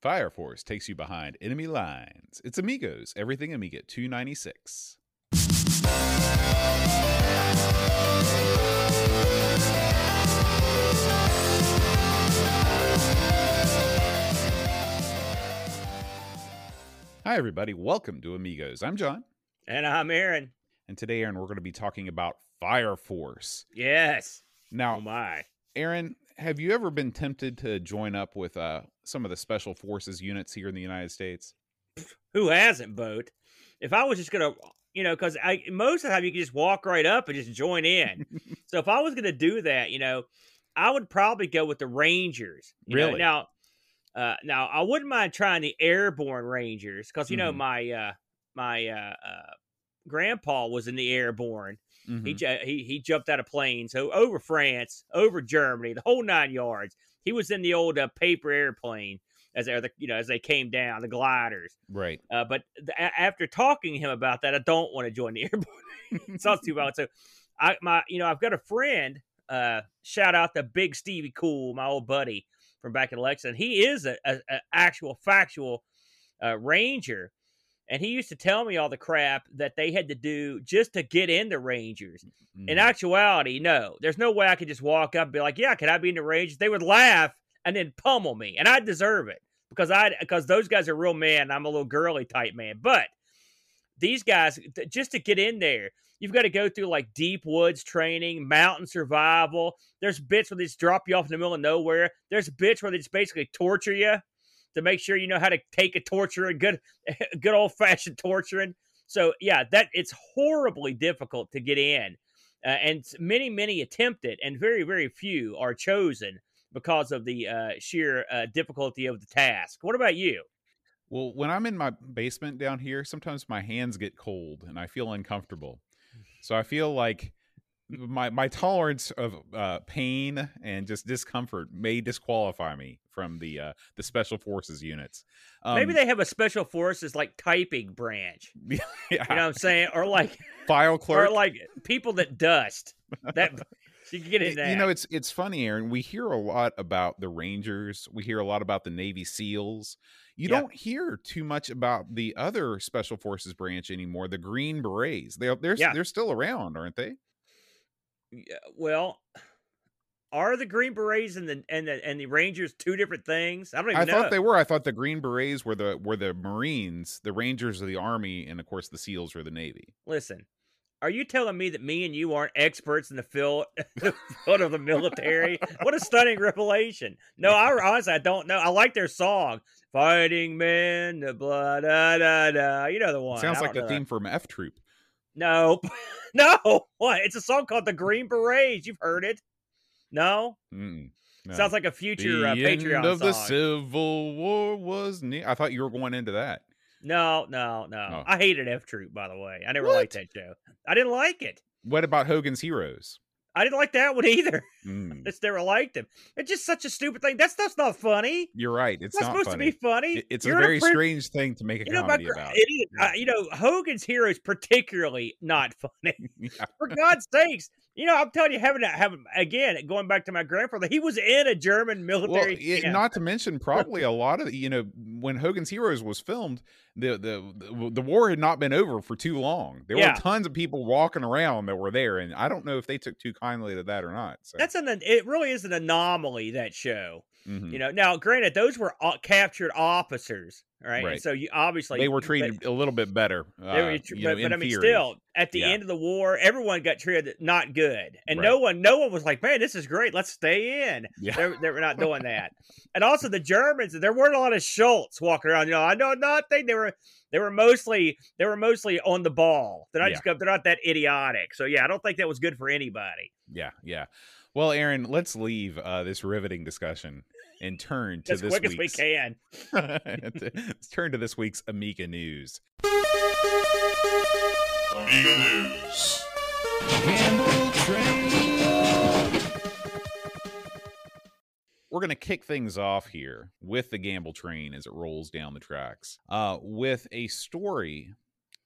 Fire Force takes you behind enemy lines. It's Amigos, everything Amiga 296. Hi, everybody. Welcome to Amigos. I'm John. And I'm Aaron. And today, Aaron, we're going to be talking about Fire Force. Yes. Now, Oh my. Aaron, have you ever been tempted to join up with uh, some of the special forces units here in the United States? Who hasn't, Boat? If I was just gonna, you know, because I most of the time you can just walk right up and just join in. so if I was gonna do that, you know, I would probably go with the Rangers. you know. Really? Now, uh, now I wouldn't mind trying the Airborne Rangers because you know Mhm. my uh, my uh, uh, grandpa was in the Airborne. He, Mhm. ju- he he jumped out of planes so over France, over Germany, the whole nine yards. He was in the old uh, paper airplane as they, you know as they came down the gliders. Right. Uh, but after talking to him about that, I don't want to join the airborne. Sounds too wild. So I my you know I've got a friend. Uh, shout out to Big Stevie Cool, my old buddy from back in Lexington. He is a, a, a actual factual uh, ranger. And he used to tell me all the crap that they had to do just to get in the Rangers. In Mhm. actuality, no. There's no way I could just walk up and be like, "Yeah, can I be in the Rangers?" They would laugh and then pummel me, and I deserve it because I because those guys are real men. I'm a little girly type man, but these guys just to get in there, you've got to go through like deep woods training, mountain survival. There's bits where they just drop you off in the middle of nowhere. There's bits where they just basically torture you to make sure you know how to take a torture, good good old fashioned torturing. So yeah, that it's horribly difficult to get in, uh, and many many attempt it, and very very few are chosen because of the uh, sheer uh, difficulty of the task. What about you? Well, when I'm in my basement down here, sometimes my hands get cold and I feel uncomfortable. So I feel like my my tolerance of uh, pain and just discomfort may disqualify me from the uh, the special forces units. Um, Maybe they have a special forces like typing branch. yeah, You know what I'm saying? Or like file clerk. or like people that dust. That you get in that. You know, it's it's funny, Aaron. We hear a lot about the Rangers. We hear a lot about the Navy SEALs. You Yeah. don't hear too much about the other special forces branch anymore. The Green Berets. They they're Yeah. they're still around, aren't they? Yeah, well, are the Green Berets and the and the and the Rangers two different things? I don't even I know. thought they were. I thought the Green Berets were the were the Marines. The Rangers are the Army, and of course the SEALs are the Navy. Listen, are you telling me that me and you aren't experts in the field, the field of the military? what a stunning revelation! No, I honestly I don't know. I like their song, "Fighting Men," the blah da da da. You know the one. Sounds like the theme from F Troop. No, no. What? It's a song called "The Green Berets." You've heard it? No. No. Sounds like a future the uh, end Patreon of the. Civil War was near. I thought you were going into that. No, no, no. Oh. I hated F Troop, by the way. I never What? liked that show. I didn't like it. What about Hogan's Heroes? I didn't like that one either. Mm, It's never liked him. It's just such a stupid thing. That stuff's not funny. you're right. It's It's not, supposed funny. to be funny. It- it's You're a very prison- strange thing to make a You know, comedy about. it is. Yeah. Uh, you know, Hogan's Hero is particularly not funny. Yeah. For God's sakes, you know, I'm telling you, having having again going back to my grandfather, he was in a German Well, military. it- camp. not to mention probably a lot of you know when Hogan's Heroes was filmed, the the the, the war had not been over for too long. There Yeah. were tons of people walking around that were there, and I don't know if they took too kindly to that or not. So, That's an. It really is an anomaly that show. mhm. You know, now granted, those were uh, captured officers, right? And so you obviously they were but- treated a little bit better. They were uh, you but, know, but I mean, theory. still, at the Yeah. end of the war, everyone got treated not good, and Right. no one, no one was like, "Man, this is great. Let's stay in." Yeah. They, they were not doing that. And also, the Germans, there weren't a lot of Schultz walking around. You know, I know nothing. They were, they were mostly, they were mostly on the ball. They're not Yeah. just, they're not that idiotic. So yeah, I don't think that was good for anybody. Yeah, yeah. Well, Aaron, let's leave uh, this riveting discussion and turn to As this quick as we week's. can. let's turn to this week's Amiga news. Amiga News. we're going to kick things off here with the gamble train as it rolls down the tracks uh, with a story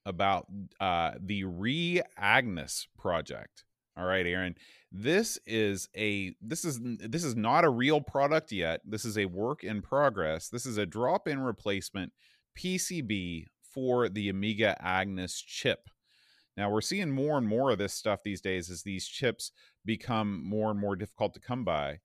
about uh, the re Agnus project all right aaron This is a this is this is not a real product yet. This is a work in progress. This is a drop-in replacement PCB for the Amiga Agnus chip. Now we're seeing more and more of this stuff these days as these chips become more and more difficult to come by.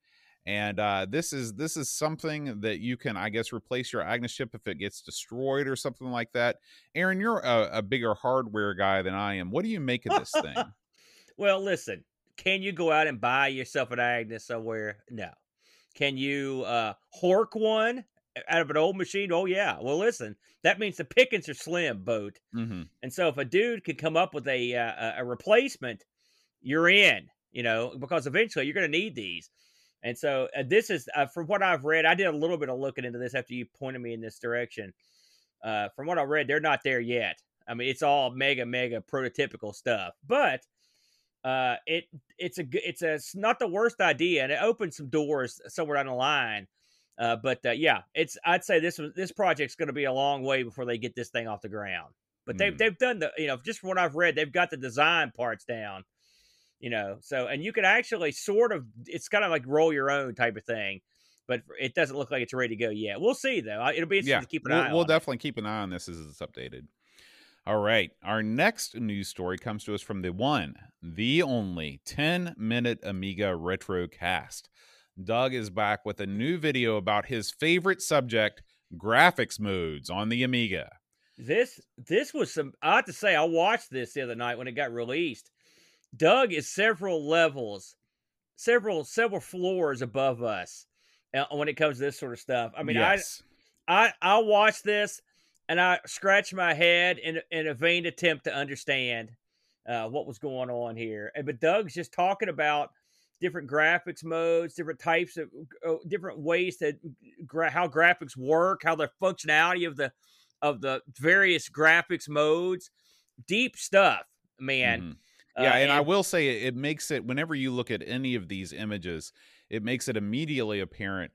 And uh, this is this is something that you can, I guess, replace your Agnus chip if it gets destroyed or something like that. Aaron, you're a, a bigger hardware guy than I am. What do you make of this thing? well, listen, can you go out and buy yourself an Agnus somewhere? No. Can you uh, hork one out of an old machine? Oh yeah. Well, listen, that means the pickings are slim, boat. Mm-hmm. And so if a dude could come up with a uh, a replacement, you're in. You know, because eventually you're going to need these. And so uh, this is, uh, from what I've read, I did a little bit of looking into this after you pointed me in this direction. Uh, from what I read, they're not there yet. I mean, it's all mega, mega prototypical stuff, but uh, it it's a it's a it's not the worst idea, and it opens some doors somewhere down the line. Uh, but uh, yeah, it's I'd say this was this project's going to be a long way before they get this thing off the ground. But they've Mm. they've done the you know just from what I've read, they've got the design parts down. You know, so and you can actually sort of it's kind of like roll your own type of thing, but it doesn't look like it's ready to go yet. We'll see though. It'll be interesting yeah, to keep an we'll, eye we'll on. it. definitely keep an eye on this as it's updated. All right, our next news story comes to us from the one, the only 10 minute Amiga retro cast. Doug is back with a new video about his favorite subject, graphics modes on the Amiga. This this was some. I have to say, I watched this the other night when it got released. Doug is several levels, several several floors above us uh, when it comes to this sort of stuff. I mean, yes. I I I watched this and I scratched my head in in a vain attempt to understand uh, what was going on here. And but Doug's just talking about different graphics modes, different types of uh, different ways that gra- how graphics work, how the functionality of the of the various graphics modes, deep stuff, man. Mhm. Uh, Yeah, and, I will say it, it makes it whenever you look at any of these images, it makes it immediately apparent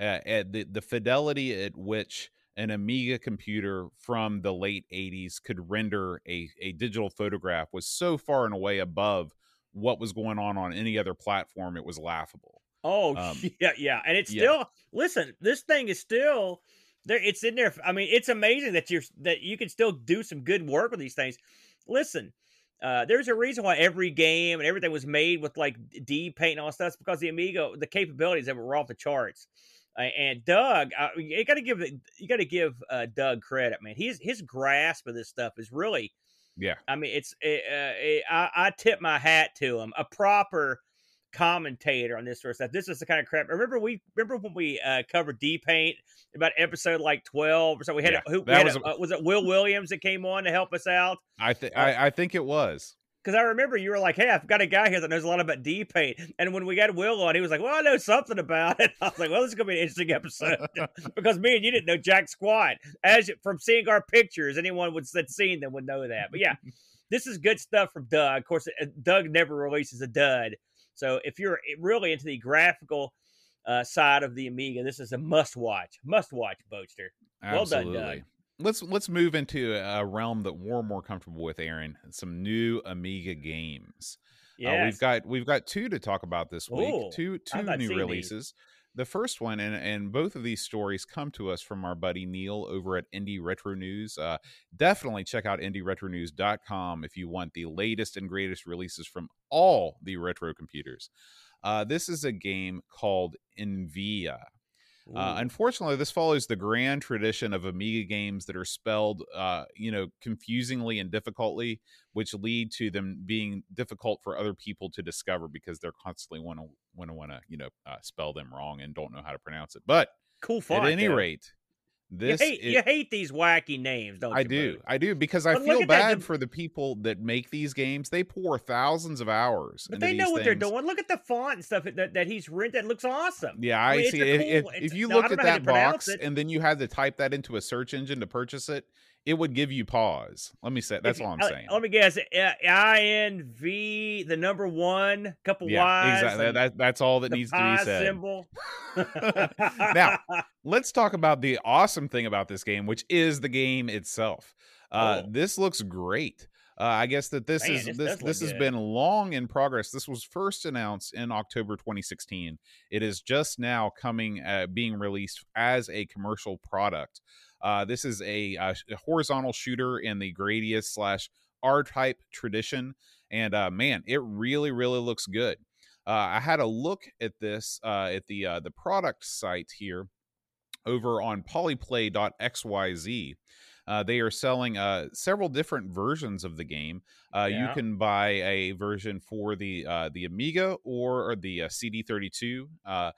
uh, at the the fidelity at which an Amiga computer from the late 80s could render a, a digital photograph was so far and away above what was going on on any other platform it was laughable Oh Um, yeah, yeah, and it's yeah. still listen. This thing is still there. It's in there. I mean, it's amazing that you're that you can still do some good work with these things. Listen, uh, there's a reason why every game and everything was made with like D paint and all that stuff. It's because the Amiga, the capabilities of it were off the charts. And Doug, uh, you got to give you got to give uh, Doug credit, man. He's his grasp of this stuff is really yeah I mean, it's uh, uh, I, I tip my hat to him. A proper commentator on this sort of stuff. This is the kind of crap. Remember we remember when we uh, covered D Paint about episode like twelve or so. We had, Yeah, a, who, we had was a- uh, was it Will Williams that came on to help us out? i think Uh, I, I think it was Because I remember you were like, "Hey, I've got a guy here that knows a lot about D Paint," and when we got Will on, he was like, "Well, I know something about it." I was like, "Well, this is gonna be an interesting episode," because me and you didn't know jack squat. As from seeing our pictures, anyone would that's seen them would know that. But yeah, this is good stuff from Doug. Of course, uh, Doug never releases a dud. So if you're really into the graphical uh, side of the Amiga, this is a must watch. Must watch, Boatster. Well done, absolutely Doug. Let's let's move into a realm that we're more comfortable with aaron some new amiga games Uh, we've got we've got two to talk about this week. Ooh, two two new seen these. releases. The first one, and and both of these stories come to us from our buddy Neil over at Indie Retro News. Uh, definitely check out indieretronews.com if you want the latest and greatest releases from all the retro computers. Uh, this is a game called Inviyya. Uh, unfortunately, this follows the grand tradition of Amiga games that are spelled, uh, you know, confusingly and difficultly, which lead to them being difficult for other people to discover because they're constantly want to want to want to, you know, uh, spell them wrong and don't know how to pronounce it. But cool font. at any rate, this you hate, you hate these wacky names, don't I you? I do. Boo? I do because I But feel at that, bad for the people that make these games. They pour thousands of hours. But they know what they're doing. Look at the font and stuff that, that he's rented. It looks awesome. Yeah, I I, mean, see. If, cool- if, if you no, looked at know how to that box and then you had to type that into a search engine to purchase it, it would give you pause. Let me say that's If all I'm uh, saying. Let me guess. I N V, the number one, couple yeah, Y's. exactly. That, that's all that needs to be said. symbol. Now, Let's talk about the awesome thing about this game, which is the game itself. Uh, Oh. This looks great. Uh, I guess that this Man, is this this this has been long in progress. This was first announced in October 2016. It is just now coming uh, being released as a commercial product. Uh, this is a, a horizontal shooter in the Gradius slash R type tradition, and uh, man, it really really looks good. Uh, I had a look at this uh, at the uh, the product site here over on polyplay.xyz. Uh, they are selling uh, several different versions of the game. Uh, You can buy a version for the uh, the Amiga or, or the uh, CD32. Uh,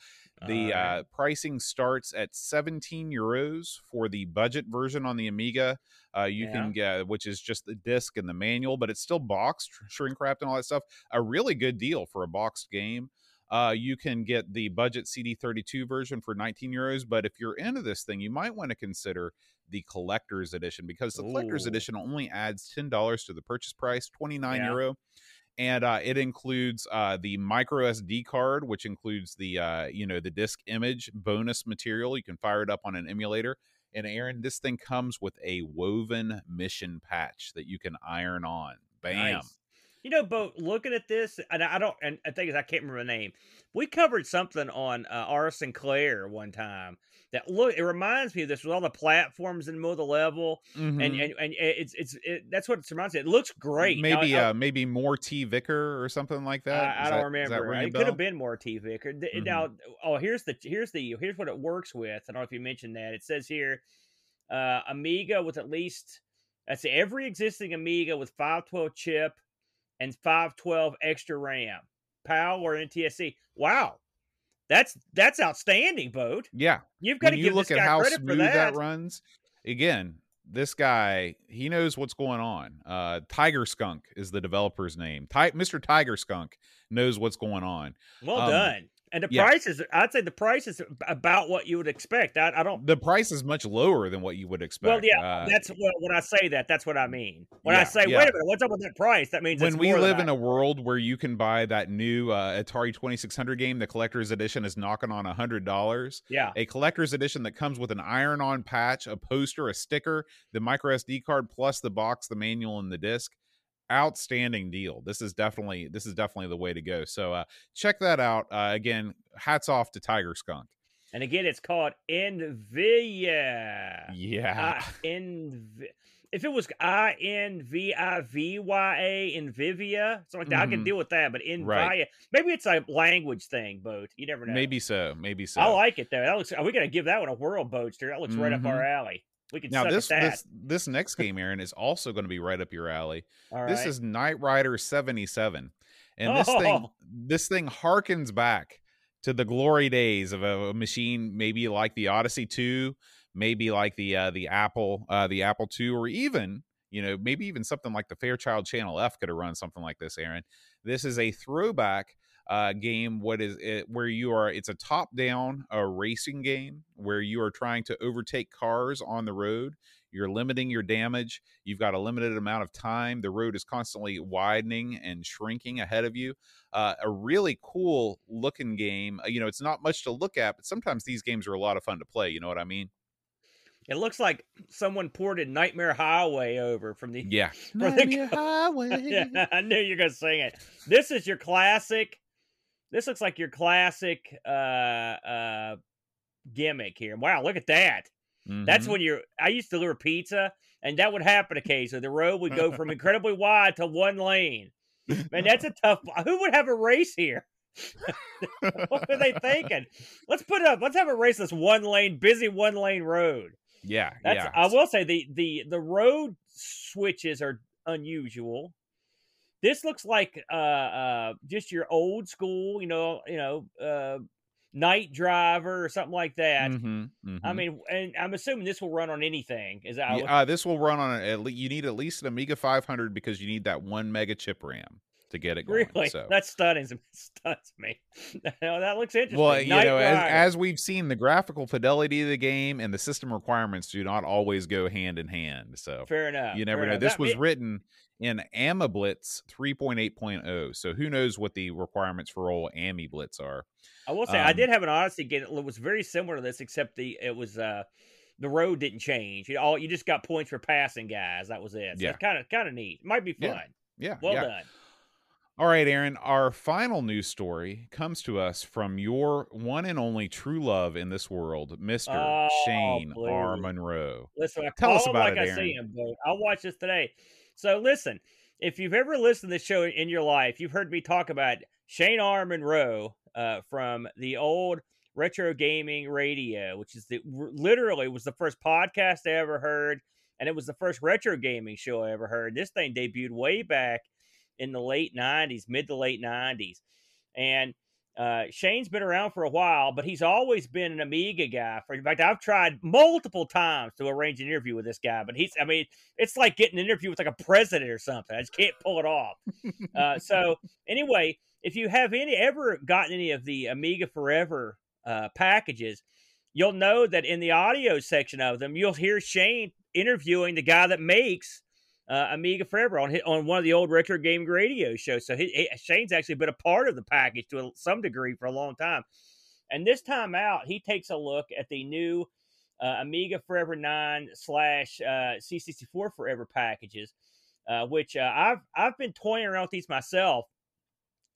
the uh, pricing starts at 17 euros for the budget version on the Amiga. Uh, you can get, which is just the disc and the manual, but it's still boxed, shrink wrapped, and all that stuff. A really good deal for a boxed game. Uh, you can get the budget CD32 version for 19 euros, but if you're into this thing, you might want to consider the collector's edition because the collector's edition only adds $10 to the purchase price, 29 Yeah. euro and uh, it includes uh, the micro SD card, which includes the uh, you know the disk image bonus material. You can fire it up on an emulator. And Aaron, this thing comes with a woven mission patch that you can iron on. Bam! Nice. You know, Bo, looking at this, and I don't, and the thing is, I can't remember the name. We covered something on uh, R. Sinclair one time that look. It reminds me of this with all the platforms in the middle of the level, and Mhm. and and it's it's it, that's what it reminds me. It looks great. Now, Maybe I, uh, maybe more T Vicker or something like that. I, I don't that- does that remember. It could have been more T Vicker. Mhm. Now, oh, here's the here's the here's what it works with. I don't know if you mentioned that. It says here, uh, Amiga with at least that's every existing Amiga with 512 chip and 512 extra RAM, PAL or NTSC. Wow, that's that's outstanding, boat. Yeah, You've got to when you give look this at guy how credit for smooth that. that. runs again this guy he knows what's going on uh tiger skunk is the developer's name Ti- mr tiger skunk knows what's going on well um, done. And the yeah. price is, I'd say the price is about what you would expect. I, I don't the price is much lower than what you would expect Well, yeah, Uh, that's well, when I say that, that's what I mean. When I say, yeah. wait a minute, what's up with that price? That means when it's we live in I- a world where you can buy that new uh, atari 2600 game the collector's edition is knocking on a hundred dollars yeah, a collector's edition that comes with an iron on patch a poster a sticker the micro sd card plus the box the manual and the disc outstanding deal this is definitely this is definitely the way to go so uh check that out uh again hats off to tiger skunk and again, it's called Inviyya. yeah I, Nv- if it was I N V I V Y A, Nvivia, something like that, I can Mhm. deal with that. But Inviyya, Right. maybe it's a language thing, boat. You never know. maybe so maybe so I like it though. That looks. Are we gonna give that one a whirl, boatster. That looks right up our alley. We can now this this this next game aaron is also going to be right up your alley right. This is Knight Rider 77. And this thing Oh. this thing harkens back to the glory days of a, a machine maybe like the Odyssey 2, maybe like the uh, the Apple uh, the Apple 2 or even, you know, maybe even something like the Fairchild Channel F could have run something like this, Aaron. This is a throwback uh, game what is it where you are it's a top down uh, racing game where you are trying to overtake cars on the road you're limiting your damage you've got a limited amount of time the road is constantly widening and shrinking ahead of you uh, a really cool looking game Uh, you know it's not much to look at but sometimes these games are a lot of fun to play you know what i mean It looks like someone ported Nightmare Highway over from the. yeah the Nightmare Highway. yeah, I knew you were gonna sing it. This is your classic. This looks like your classic uh uh gimmick here. Wow, look at that. That's Mhm. when you're. I used to deliver pizza, and that would happen occasionally. The road would go from incredibly wide to one lane. Man, that's a tough. Who would have a race here? what were they thinking? Let's put up. Let's have a race. This one lane, busy one lane road. yeah That's. yeah I will say the the the road switches are unusual. This looks like uh uh just your old school, you know, you know, uh night driver or something like that. Mhm, I mhm. mean, and I'm assuming this will run on anything. Is that Yeah, uh, this will run on at least you need at least an Amiga 500 because you need that one mega chip RAM to get it going. really? So. That stuns stuns me. That looks interesting. Well, you know, as, as we've seen, the graphical fidelity of the game and the system requirements do not always go hand in hand. So fair enough. you never know. enough. This That was written in AmiBlitz 3.8.0. So who knows what the requirements for old AmiBlitz are? I will say I um, did have an Odyssey game that was very similar to this, except the it was uh the road didn't change. You all you just got points for passing guys. That was it. So Yeah. kind of kind of neat. Might be fun. Yeah. Yeah. Well yeah. done. All right, Aaron. Our final news story comes to us from your one and only true love in this world, Mister Oh, Shane R. Monroe. Listen, I Tell us him about like it, I see Aaron. him, but I'll watch this today. So listen, if you've ever listened to the show in your life, you've heard me talk about Shane R. Monroe uh, from the old Retro Gaming Radio, which is the literally was the first podcast I ever heard, and it was the first retro gaming show I ever heard. This thing debuted way back in the late '90s, mid to late '90s, and uh, Shane's been around for a while, but he's always been an Amiga guy. For in fact, I've tried multiple times to arrange an interview with this guy, but he's—I mean, it's like getting an interview with like a president or something. I just can't pull it off. uh, so anyway, if you have any ever gotten any of the Amiga Forever uh, packages, you'll know that in the audio section of them, you'll hear Shane interviewing the guy that makes uh, Amiga Forever on hi- on one of the old retro game radio shows. So he, he- Shane's actually been a part of the package to a, some degree for a long time. And this time out, he takes a look at the new uh, Amiga Forever 9 slash uh, C64 Forever packages, uh, which uh, I've I've been toying around with these myself.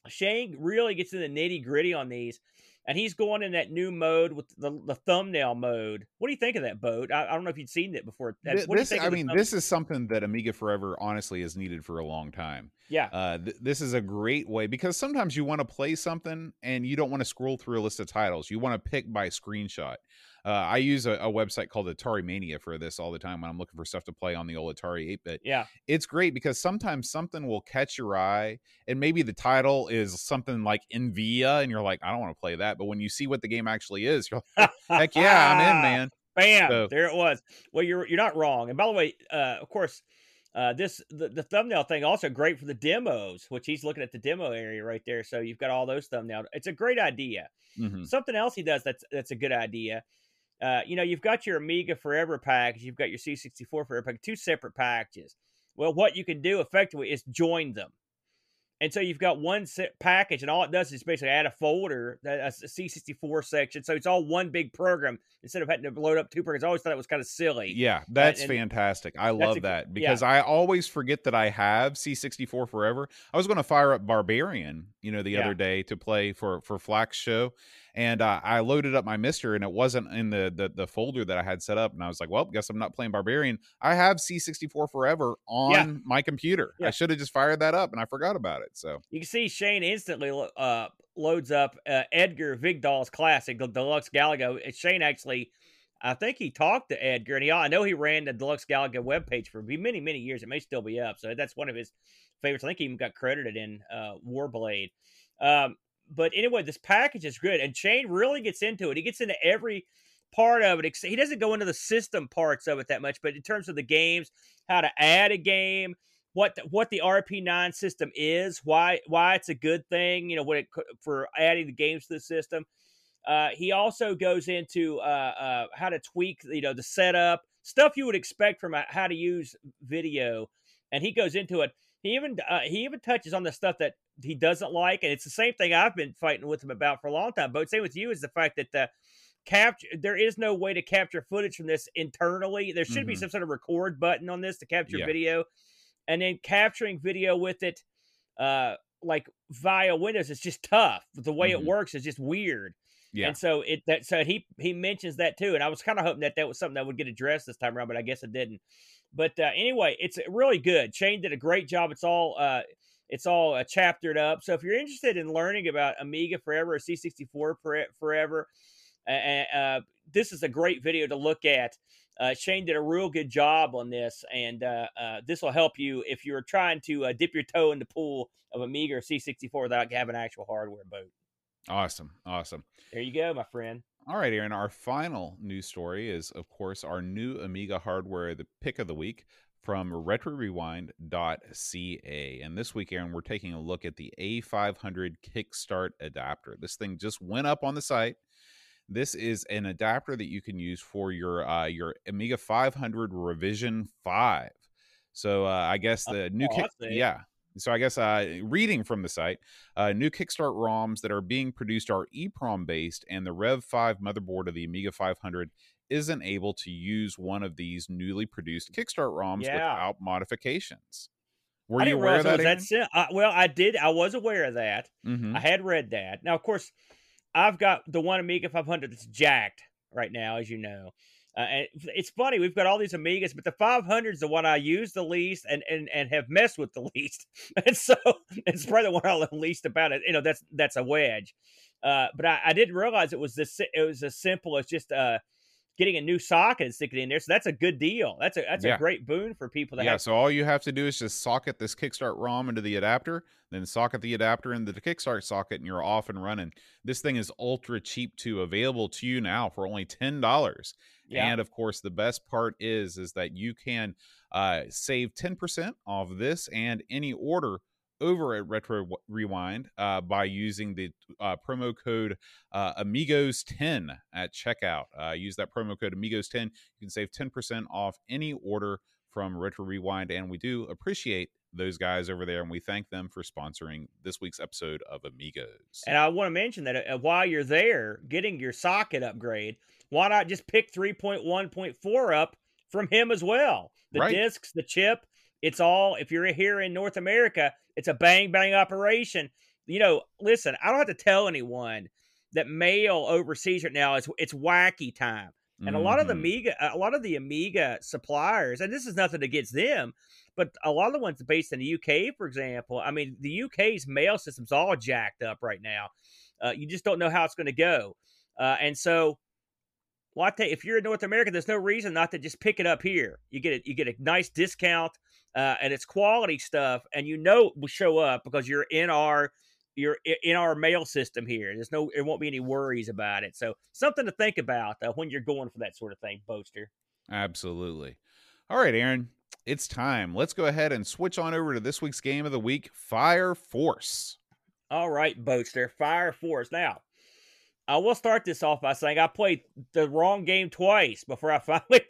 Shane really gets in the nitty gritty on these, and he's going in that new mode with the, the thumbnail mode. What do you think of that boat? I, I don't know if you'd seen it before. What do you This, think I mean, thumb- this is something that Amiga Forever honestly has needed for a long time. yeah, Uh, th- this is a great way because sometimes you want to play something and you don't want to scroll through a list of titles. You want to pick by screenshot. Uh, I use a, a website called Atari Mania for this all the time when I'm looking for stuff to play on the old Atari 8 bit. yeah, It's great because sometimes something will catch your eye and maybe the title is something like Inviyya and you're like, I don't want to play that. But when you see what the game actually is, you're like, heck yeah, I'm in, man. Bam! So- there it was. Well, you're you're not wrong. And by the way, uh, of course, uh, this the, the thumbnail thing also great for the demos, which he's looking at the demo area right there. So you've got all those thumbnails. It's a great idea. Mhm. Something else he does that's that's a good idea. Uh, you know, you've got your Amiga Forever package, you've got your C64 Forever package, two separate packages. Well, what you can do effectively is join them. And so you've got one set package, and all it does is basically add a folder that's a C64 section. So it's all one big program instead of having to load up two programs. I always thought it was kind of silly. Yeah, that's and- fantastic. I That's love a- that because I always forget that I have C64 forever. I was going to fire up Barbarian, you know, the Yeah. other day to play for for Flax show, and uh, I loaded up my Mister, and it wasn't in the, the the folder that I had set up, and I was like, well, guess I'm not playing Barbarian. I have C64 forever on Yeah. my computer. Yeah. I should have just fired that up, and I forgot about it. So You can see Shane instantly uh, loads up uh, Edgar Vigdal's classic, the Deluxe Galaga. And Shane actually, I think he talked to Edgar, and he I know he ran the Deluxe Galaga webpage for many, many years. It may still be up. So that's one of his favorites. I think he even got credited in uh, Warblade. Um, but anyway, this package is good. And Shane really gets into it. He gets into every part of it. He doesn't go into the system parts of it that much, but in terms of the games, how to add a game, what the, what the RP9 system is, why why it's a good thing, you know, what it for adding the games to the system. Uh, he also goes into uh, uh, how to tweak, you know, the setup stuff you would expect from a, how to use video, and he goes into it. He even uh, he even touches on the stuff that he doesn't like, and it's the same thing I've been fighting with him about for a long time. But same with you is the fact that the capture there is no way to capture footage from this internally. There should be Mhm. some sort of record button on this to capture Yeah. video, and then capturing video with it, uh, like via Windows, is just tough. The way Mhm. it works is just weird. yeah, And so it that so he he mentions that too, and I was kind of hoping that that was something that would get addressed this time around, but I guess it didn't. But uh, anyway, it's really good. Shane did a great job. It's all uh, it's all uh, chaptered up. So if you're interested in learning about Amiga Forever or C64 Forever, uh, uh, this is a great video to look at. Uh, Shane did a real good job on this, and uh, uh, this will help you if you're trying to uh, dip your toe in the pool of Amiga or C64 without having an actual hardware boot. awesome, awesome. There you go, my friend. All right, Aaron. Our final news story is, of course, our new Amiga hardware, the pick of the week from RetroRewind.ca. And this week, Aaron, we're taking a look at the A500 Kickstart adapter. This thing just went up on the site. This is an adapter that you can use for your uh, your Amiga 500 Revision 5. So uh, I guess the new kick, yeah. So I guess uh, reading from the site, uh, new Kickstart ROMs that are being produced are EEPROM based, and the Rev 5 motherboard of the Amiga 500 isn't able to use one of these newly produced Kickstart ROMs Yeah. without modifications. Were I you aware of that? that sim- uh, well, I did. I was aware of that. mm-hmm. I had read that. Now, of course, I've got the one Amiga 500 that's jacked right now, as you know. Uh, and it's funny, we've got all these Amigas, but the 500 is the one I use the least and, and, and have messed with the least. And so it's probably the one I learned least about it. You know, that's that's a wedge. Uh, but I, I didn't realize it was this. It was as simple as just uh, getting a new socket and sticking it in there. So that's a good deal. That's a that's Yeah. a great boon for people that Yeah, have. so all you have to do is just socket this Kickstart ROM into the adapter, then socket the adapter into the Kickstart socket, and you're off and running. This thing is ultra cheap too, available to you now for only ten dollars. Yeah. And of course, the best part is is that you can uh, save ten percent off this and any order over at Retro Rewind uh, by using the uh, promo code uh, Amigos ten at checkout. Uh, use that promo code Amigos ten. You can save ten percent off any order from Retro Rewind, and we do appreciate those guys over there, and we thank them for sponsoring this week's episode of Amigos. And I want to mention that uh, while you're there getting your socket upgrade, why not just pick 3.1.4 up from him as well? The Right. discs, the chip, it's all, if you're here in North America, it's a bang bang operation. You know, listen, I don't have to tell anyone that mail overseas right now is it's wacky time. And a lot of the Mhm. Amiga, a lot of the Amiga suppliers, and this is nothing against them, but a lot of the ones based in the UK, for example, I mean, the UK's mail system's all jacked up right now. Uh, you just don't know how it's going to go, uh, and so, well, I tell you, if you're in North America, there's no reason not to just pick it up here. You get it, you get a nice discount, uh, and it's quality stuff, and you know it will show up because you're in our you're in our mail system here. There's no, there won't be any worries about it. So something to think about uh, when you're going for that sort of thing, Boaster. Absolutely. All right, Aaron, it's time. Let's go ahead and switch on over to this week's game of the week Fire Force. All right, Boaster, Fire Force. Now, I will start this off by saying I played the wrong game twice before I finally.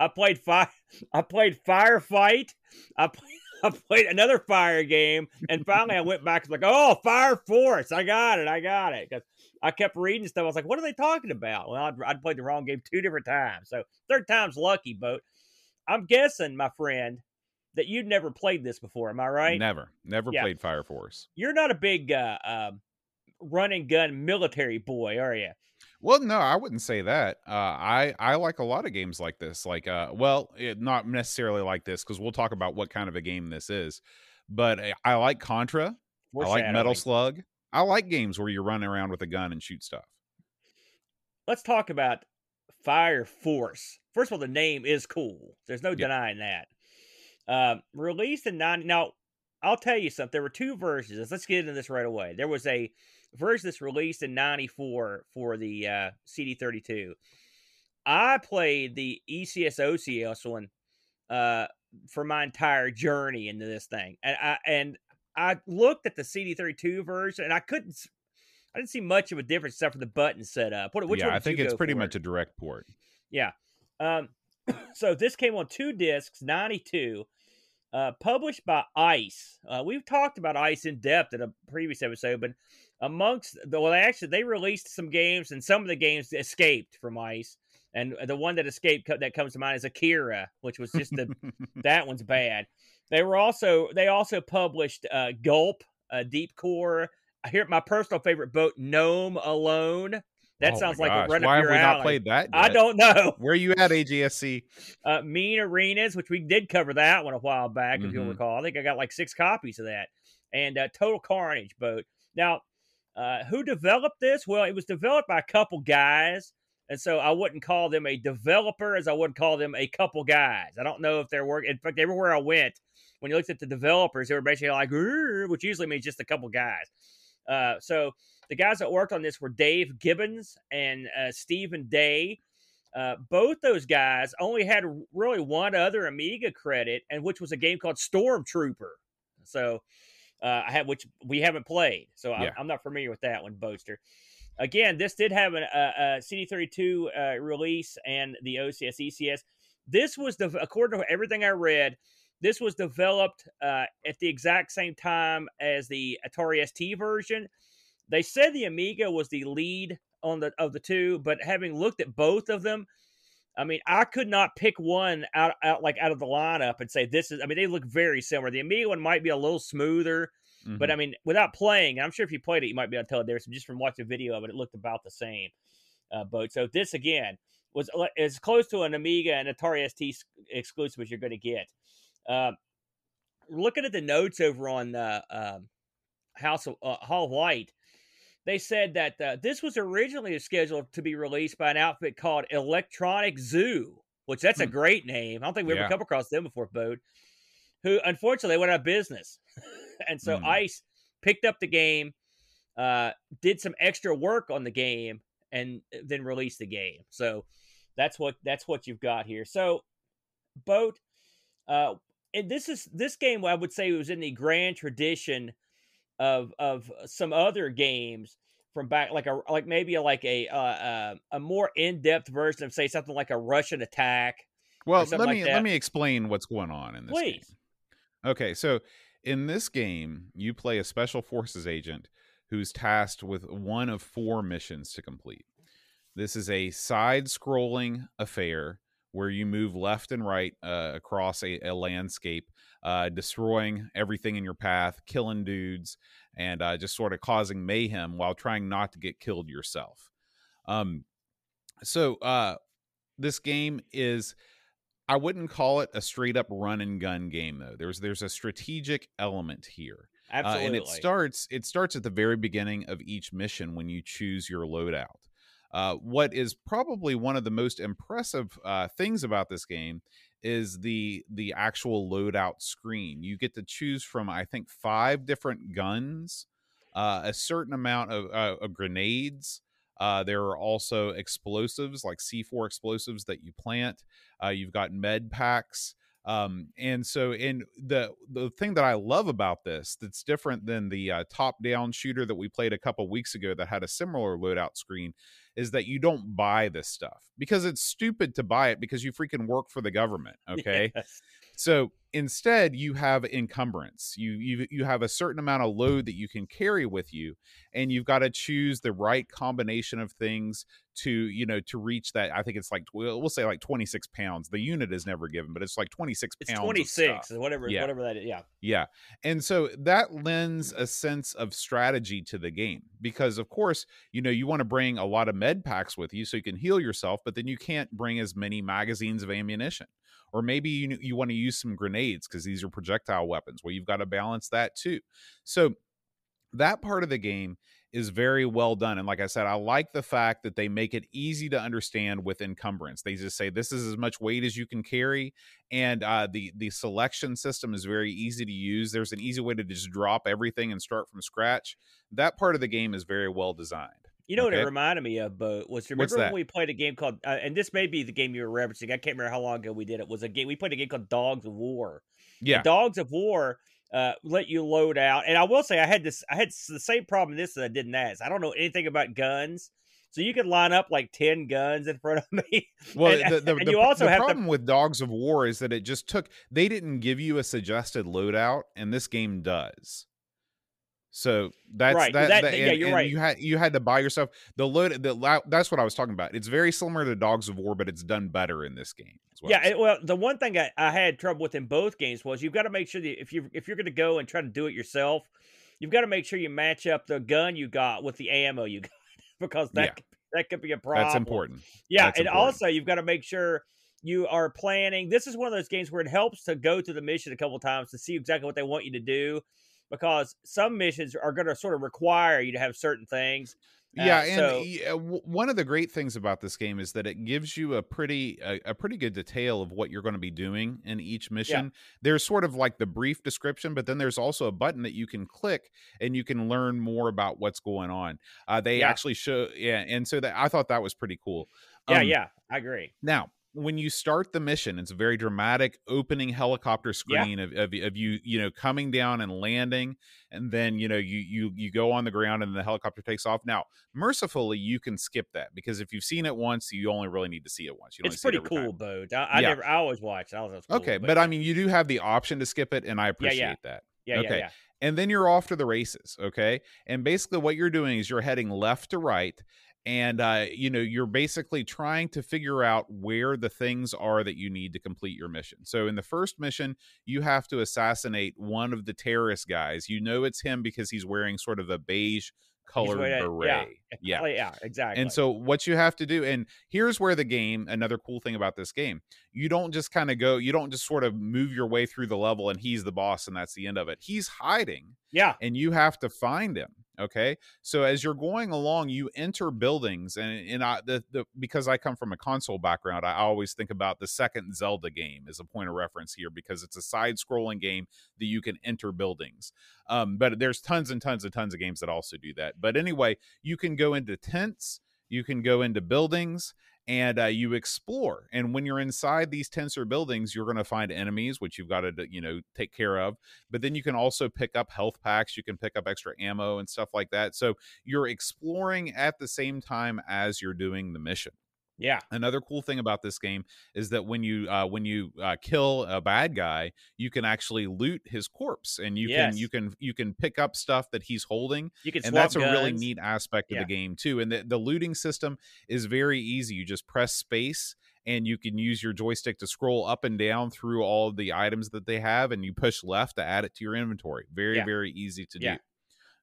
I played fire. I played Firefight. I played. I played another fire game, and finally I went back. and was like, "Oh, Fire Force! I got it! I got it!" Because I kept reading stuff. I was like, "What are they talking about?" Well, I'd, I'd played the wrong game two different times, so third time's lucky. Boat. I'm guessing, my friend, that you'd never played this before. Am I right? Never, never Yeah. played Fire Force. You're not a big uh, um run and gun military boy, are you? Well, no, I wouldn't say that. Uh, I I like a lot of games like this. Like, uh, well, it, not necessarily like this because we'll talk about what kind of a game this is. But I- I like Contra. I like Metal Slug. I like games where you're running around with a gun and shoot stuff. Let's talk about Fire Force. First of all, the name is cool. There's no Yeah. denying that. Um, released in 90. Now, I'll tell you something. There were two versions. Let's get into this right away. There was a version that's released in 94 for the uh, CD32. I played the ECS OCS one uh, for my entire journey into this thing. And I, and I looked at the CD32 version and I couldn't. I didn't see much of a difference except for the button setup. What, which yeah, I think it's pretty for? much a direct port. Yeah. Um, so this came on two discs, 92, uh, published by ICE. Uh, we've talked about ICE in depth in a previous episode, but amongst the, well, actually, they released some games and some of the games escaped from ICE. And the one that escaped that comes to mind is Akira, which was just the, that one's bad. They were also, they also published uh, Gulp, uh, Deep Core. I hear my personal favorite boat, Gnome Alone. That Oh sounds like gosh, a run Why have we alley. not played that? I don't know. Where you at, AGSC? Uh, mean Arenas, which we did cover that one a while back, if you'll Mhm. recall. I think I got like six copies of that. And uh, Total Carnage boat. Now, uh, who developed this? Well, it was developed by a couple guys. And so I wouldn't call them a developer as I would call them a couple guys. I don't know if they're working. In fact, everywhere I went, when you looked at the developers, they were basically like, which usually means just a couple guys. Uh, so the guys that worked on this were Dave Gibbons and uh, Stephen Day. Uh, both those guys only had really one other Amiga credit, and which was a game called Stormtrooper. So uh, I have which we haven't played, so I'm, Yeah. I'm not familiar with that one, Boaster. Again, this did have an, a, a CD32 uh, release and the OCS ECS. This was the according to everything I read, this was developed uh, at the exact same time as the Atari ST version. They said the Amiga was the lead on the of the two, but having looked at both of them, I mean, I could not pick one out, out like out of the lineup and say this is. I mean, they look very similar. The Amiga one might be a little smoother, but Mhm. I mean, without playing, I'm sure if you played it, you might be able to tell the difference. Just from watching a video of it, it looked about the same. Uh, boat. So this again was as close to an Amiga and Atari ST exclusive as you're going to get. Um, looking at the notes over on uh, um, House of uh, Hall of Light, they said that uh, this was originally scheduled to be released by an outfit called Electronic Zoo, which that's a Hmm. great name. I don't think we Yeah. ever come across them before, Boat. Who unfortunately went out of business, and so Hmm. Ice picked up the game, uh, did some extra work on the game, and uh, then released the game. So that's what that's what you've got here. So, Boat, uh, and this is this game I would say was in the grand tradition of of some other games from back like a like maybe a, like a uh, uh, a more in-depth version of say something like a Rush'n Attack. Well, let me that. let me explain what's going on in this Please. game. Okay, so in this game, you play a special forces agent who's tasked with one of four missions to complete. This is a side-scrolling affair where you move left and right uh, across a, a landscape, uh, destroying everything in your path, killing dudes, and uh, just sort of causing mayhem while trying not to get killed yourself. Um, so uh, this game is I wouldn't call it a straight up run and gun game though. There's there's a strategic element here. Uh, Absolutely. and it starts it starts at the very beginning of each mission when you choose your loadout. Uh, what is probably one of the most impressive uh, things about this game is the the actual loadout screen. You get to choose from I think five different guns, uh, a certain amount of, uh, of grenades. Uh, there are also explosives like C4 explosives that you plant. Uh, you've got med packs. Um, and so, in the the thing that I love about this that's different than the uh, top down shooter that we played a couple weeks ago that had a similar loadout screen is that you don't buy this stuff because it's stupid to buy it because you freaking work for the government. Okay. Yes. So instead, you have encumbrance. You you you have a certain amount of load that you can carry with you, and you've got to choose the right combination of things to you know to reach that. I think it's like we'll, we'll say like twenty six pounds. The unit is never given, but it's like twenty six It's pounds. of 26 stuff. whatever Yeah. whatever that is. Yeah. Yeah. And so that lends a sense of strategy to the game because, of course, you know, you want to bring a lot of med packs with you so you can heal yourself, but then you can't bring as many magazines of ammunition. Or maybe you, you want to use some grenades because these are projectile weapons. Well, you've got to balance that too. So that part of the game is very well done. And like I said, I like the fact that they make it easy to understand with encumbrance. They just say this is as much weight as you can carry, and uh, the the selection system is very easy to use. There's an easy way to just drop everything and start from scratch. That part of the game is very well designed. You know what it reminded me of, but was remember when we played a game called, uh, and this may be the game you were referencing. I can't remember how long ago we did it. Was a game we played a game called Dogs of War. Yeah, Dogs of War uh, let you load out, and I will say I had this. I had the same problem in this that I did in that. I don't know anything about guns, so you could line up like ten guns in front of me. Well, And- the, the, and you also the have to- problem with Dogs of War is that it just took. They didn't give you a suggested loadout, and this game does. So that's Right, that. that- that- yeah, you're and right. You had you had to buy yourself the load. The that's what I was talking about. It's very similar to Dogs of War, but it's done better in this game. Yeah, and- well, the one thing I, I had trouble with in both games was you've got to make sure that if you if you're going to go and try to do it yourself, you've got to make sure you match up the gun you got with the ammo you got because that Yeah. could- that could be a problem. that's important. Yeah, That's and important. also you've got to make sure you are planning. This is one of those games where it helps to go through the mission a couple times to see exactly what they want you to do, because some missions are going to sort of require you to have certain things. Uh, yeah and so- y- uh, w- one of the great things about this game is that it gives you a pretty a, a pretty good detail of what you're going to be doing in each mission there's sort of like the brief description but then there's also a button that you can click and you can learn more about what's going on uh, they Yeah. actually show yeah and so that i thought that was pretty cool Yeah, Um, yeah, I agree. now, when you start the mission, it's a very dramatic opening helicopter Yeah. screen of, of, of you, you know, coming down and landing, and then you know you you you go on the ground and the helicopter takes off. Now, mercifully, you can skip that because if you've seen it once, you only really need to see it once. You don't It's see it pretty cool. Bo. I, I Yeah. never, I always watch. I was cool, Okay, but I mean, you do have the option to skip it, and I appreciate yeah. that. yeah, okay. yeah, yeah. and then you're off to the races okay and basically what you're doing is you're heading left to right and uh, you know you're basically trying to figure out where the things are that you need to complete your mission so in the first mission you have to assassinate one of the terrorist guys you know it's him because he's wearing sort of a beige colored beret yeah, yeah yeah, exactly. and so what you have to do, and here's where the game, another cool thing about this game, you don't just kind of go, you don't just sort of move your way through the level and he's the boss and that's the end of it. He's hiding yeah, and you have to find him. Okay. So as you're going along, you enter buildings and, and I, the, the, because I come from a console background, I always think about the second Zelda game as a point of reference here because it's a side scrolling game that you can enter buildings. Um, but there's tons and tons and tons of games that also do that. But anyway, you can go into tents, you can go into buildings, and uh, you explore. And when you're inside these tents or buildings, you're going to find enemies, which you've got to you know take care of. But then you can also pick up health packs, you can pick up extra ammo and stuff like that. So you're exploring at the same time as you're doing the mission yeah, another cool thing about this game is that when you uh, when you uh, kill a bad guy you can actually loot his corpse and you Yes. can you can you can pick up stuff that he's holding you can and that's a really neat aspect of Yeah. the game too and the, the looting system is very easy you just press space and you can use your joystick to scroll up and down through all of the items that they have and you push left to add it to your inventory very Yeah. very easy to Yeah.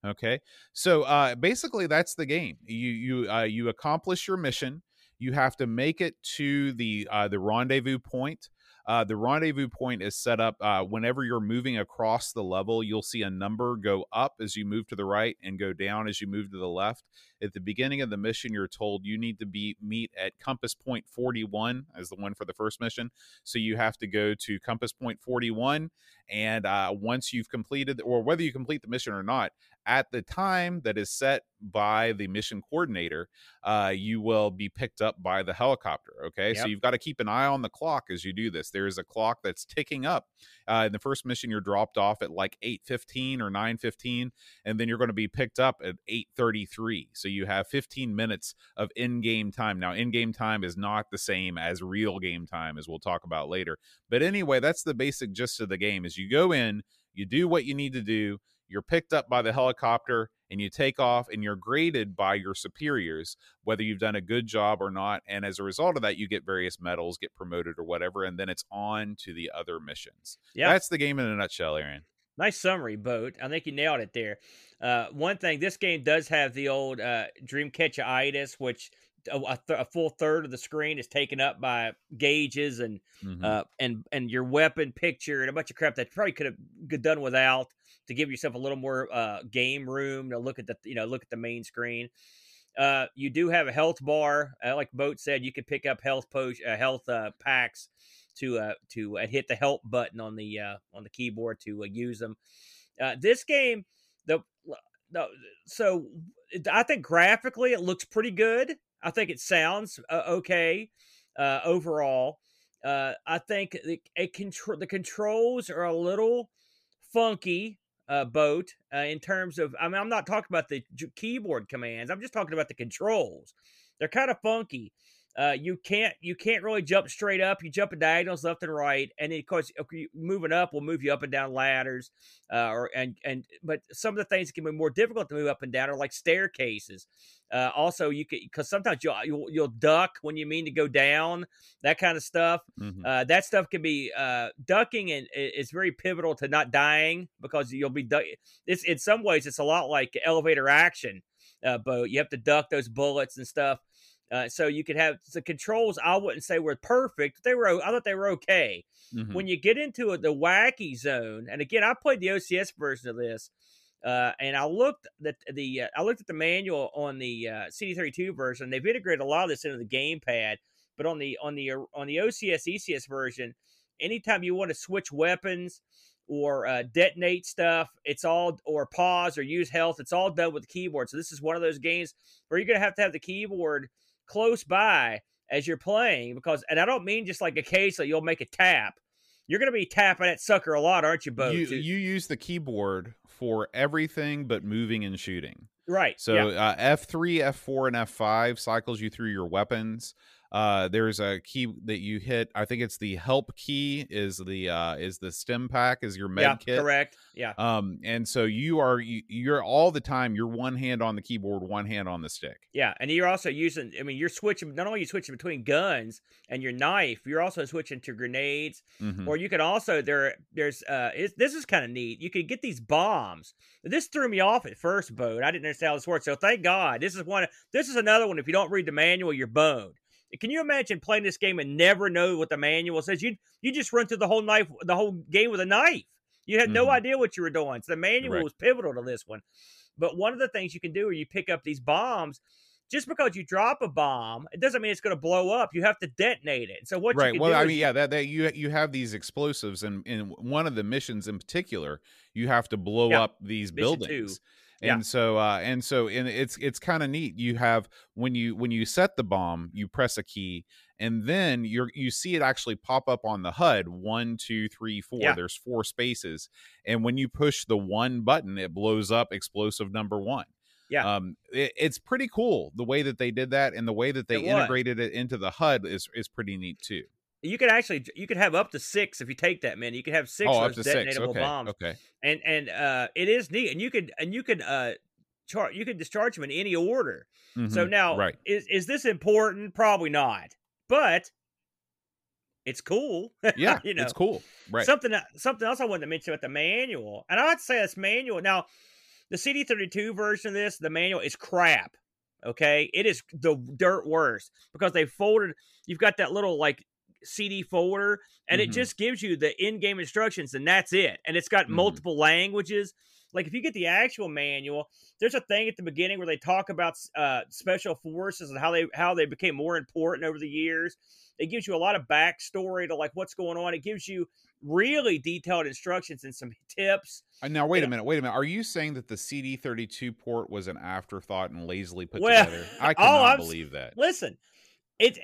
do okay so uh basically that's the game you you uh you accomplish your mission you have to make it to the uh the rendezvous point uh, the rendezvous point is set up uh, whenever you're moving across the level you'll see a number go up as you move to the right and go down as you move to the left. At the beginning of the mission you're told you need to be meet at compass point 41 as the one for the first mission. So you have to go to compass point 41 and uh, once you've completed or whether you complete the mission or not at the time that is set by the mission coordinator uh, you will be picked up by the helicopter okay? So you've got to keep an eye on the clock as you do this. There is a clock that's ticking up uh, in the first mission you're dropped off at like 8.15 or 9.15 and then you're going to be picked up at 8.33 so you have 15 minutes of in-game time. Now in-game time is not the same as real game time as we'll talk about later. But anyway that's the basic gist of the game is you go in you do what you need to do you're picked up by the helicopter and you take off and you're graded by your superiors whether you've done a good job or not and as a result of that you get various medals get promoted or whatever and then it's on to the other missions Yeah. that's the game in a nutshell aaron Nice summary, Boat. I think you nailed it there. Uh, one thing, this game does have the old uh, Dreamcatcher-itis, which a, a, th- a full third of the screen is taken up by gauges and Mhm. uh, and and your weapon picture and a bunch of crap that you probably could have done without to give yourself a little more uh, game room to look at the you know look at the main screen. Uh, you do have a health bar, uh, like Boat said. You can pick up health uh, health uh, packs to uh, to hit the help button on the on the keyboard to use them. This game, the the so it- I think graphically it looks pretty good. I think it sounds okay overall. I think the, it contr- the controls are a little funky. Uh, boat uh, in terms of, I mean, I'm not talking about the keyboard commands. I'm just talking about the controls. They're kind of funky. Uh, you can't you can't really jump straight up. You jump in diagonals left and right, and then of course moving up will move you up and down ladders. Uh, or and and but some of the things that can be more difficult to move up and down are like staircases. Uh, also, you can because sometimes you'll, you'll you'll duck when you mean to go down, that kind of stuff. Mhm. Uh, that stuff can be uh, ducking, and it's very pivotal to not dying because you'll be duck. It's in some ways it's a lot like elevator action uh, boat. You have to duck those bullets and stuff. Uh, so you could have the controls. I wouldn't say were perfect. They were. I thought they were okay. Mhm. When you get into the wacky zone, and again, I played the OCS version of this, uh, and I looked at the uh, I looked at the manual on the uh, CD32 version. They've integrated a lot of this into the gamepad, but on the on the on the OCS ECS version, anytime you want to switch weapons or uh, detonate stuff, it's all or pause or use health. It's all done with the keyboard. So this is one of those games where you're gonna have to have the keyboard close by as you're playing because, and I don't mean just like occasionally you'll make a tap. You're gonna be tapping that sucker a lot, aren't you, Bo? you, you use the keyboard for everything but moving and shooting right. So yeah. uh, F3, F4, and F5 cycles you through your weapons. Uh there's a key that you hit i think it's the help key is the uh is the stim pack is your med yeah, kit correct. Yeah. um and so you are you, you're all the time you're one hand on the keyboard one hand on the stick Yeah, and you're also using. I mean, you're switching. Not only are you switching between guns and your knife, you're also switching to grenades. Mhm. Or you can also there. There's uh, it's, this is kind of neat. You can get these bombs. This threw me off at first, boat. I didn't understand how this worked. So thank God. This is one. This is another one. If you don't read the manual, you're boned. Can you imagine playing this game and never know what the manual says? You you just run through the whole knife, the whole game with a knife. You had no Mhm. idea what you were doing. So the manual was pivotal to this one. But one of the things you can do, are you pick up these bombs. Just because you drop a bomb, it doesn't mean it's going to blow up. You have to detonate it. So what you right can well do i is mean yeah that, that you you have these explosives and in one of the missions in particular you have to blow Yeah. up these Mission two. Yeah. and so uh and so and it's it's kind of neat you have when you when you set the bomb you press a key and then you're you see it actually pop up on the hud one two three four Yeah. there's four spaces and when you push the one button it blows up explosive number one Yeah. um it, it's pretty cool the way that they did that and the way that they It was. integrated it into the hud is is pretty neat too you could actually you could have up to six if you take that many. You could have six oh of up those detonatable okay bombs, okay and and uh, it is neat. And you could and you could uh, char- you could discharge them in any order. So Mhm. now, right is is this important? Probably not, but it's cool. yeah you know, it's cool right Something something else I wanted to mention about the manual, and I'd say this manual. Now, the CD32 version of this, the manual is crap. Okay, it is the dirt worst because they folded. You've got that little like CD folder, and it Mhm. just gives you the in-game instructions, and that's it. And it's got Mhm. multiple languages. Like if you get the actual manual, there's a thing at the beginning where they talk about uh, special forces and how they how they became more important over the years. It gives you a lot of backstory to like what's going on. It gives you really detailed instructions and some tips. Uh, Now wait a minute, wait a minute. Are you saying that the CD32 port was an afterthought and lazily put Well, together? I cannot believe that. Listen, it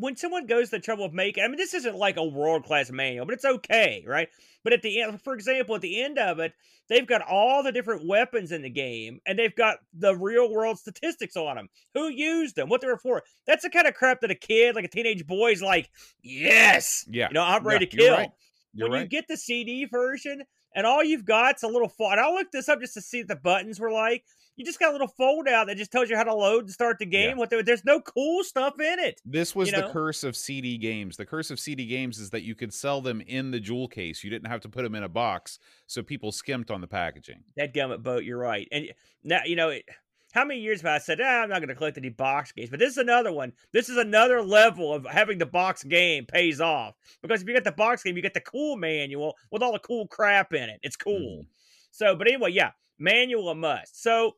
when someone goes to the trouble of making, I mean, this isn't like a world class manual, but it's okay, right? But at the end, for example, at the end of it, they've got all the different weapons in the game, and they've got the real world statistics on them. Who used them? What they were for? That's the kind of crap that a kid, like a teenage boy, is like, yes, Yeah, you know, I'm ready yeah, to you're kill. right. You're when right. you get the CD version and all you've got's a little fold. And I looked this up just to see what the buttons were like. You just got a little fold out that just tells you how to load and start the game. What there, there's no cool stuff in it. this was you the curse of CD games. The curse of CD games is that you could sell them in the jewel case. You didn't have to put them in a box, so people skimped on the packaging. That gummit boat, you're right. And now you know it, how many years have I said, ah, I'm not going to collect any box games, but this is another one. This is another level of having the box game pays off because if you get the box game, you get the cool manual with all the cool crap in it. It's cool. So, but anyway, yeah, manual a must. So,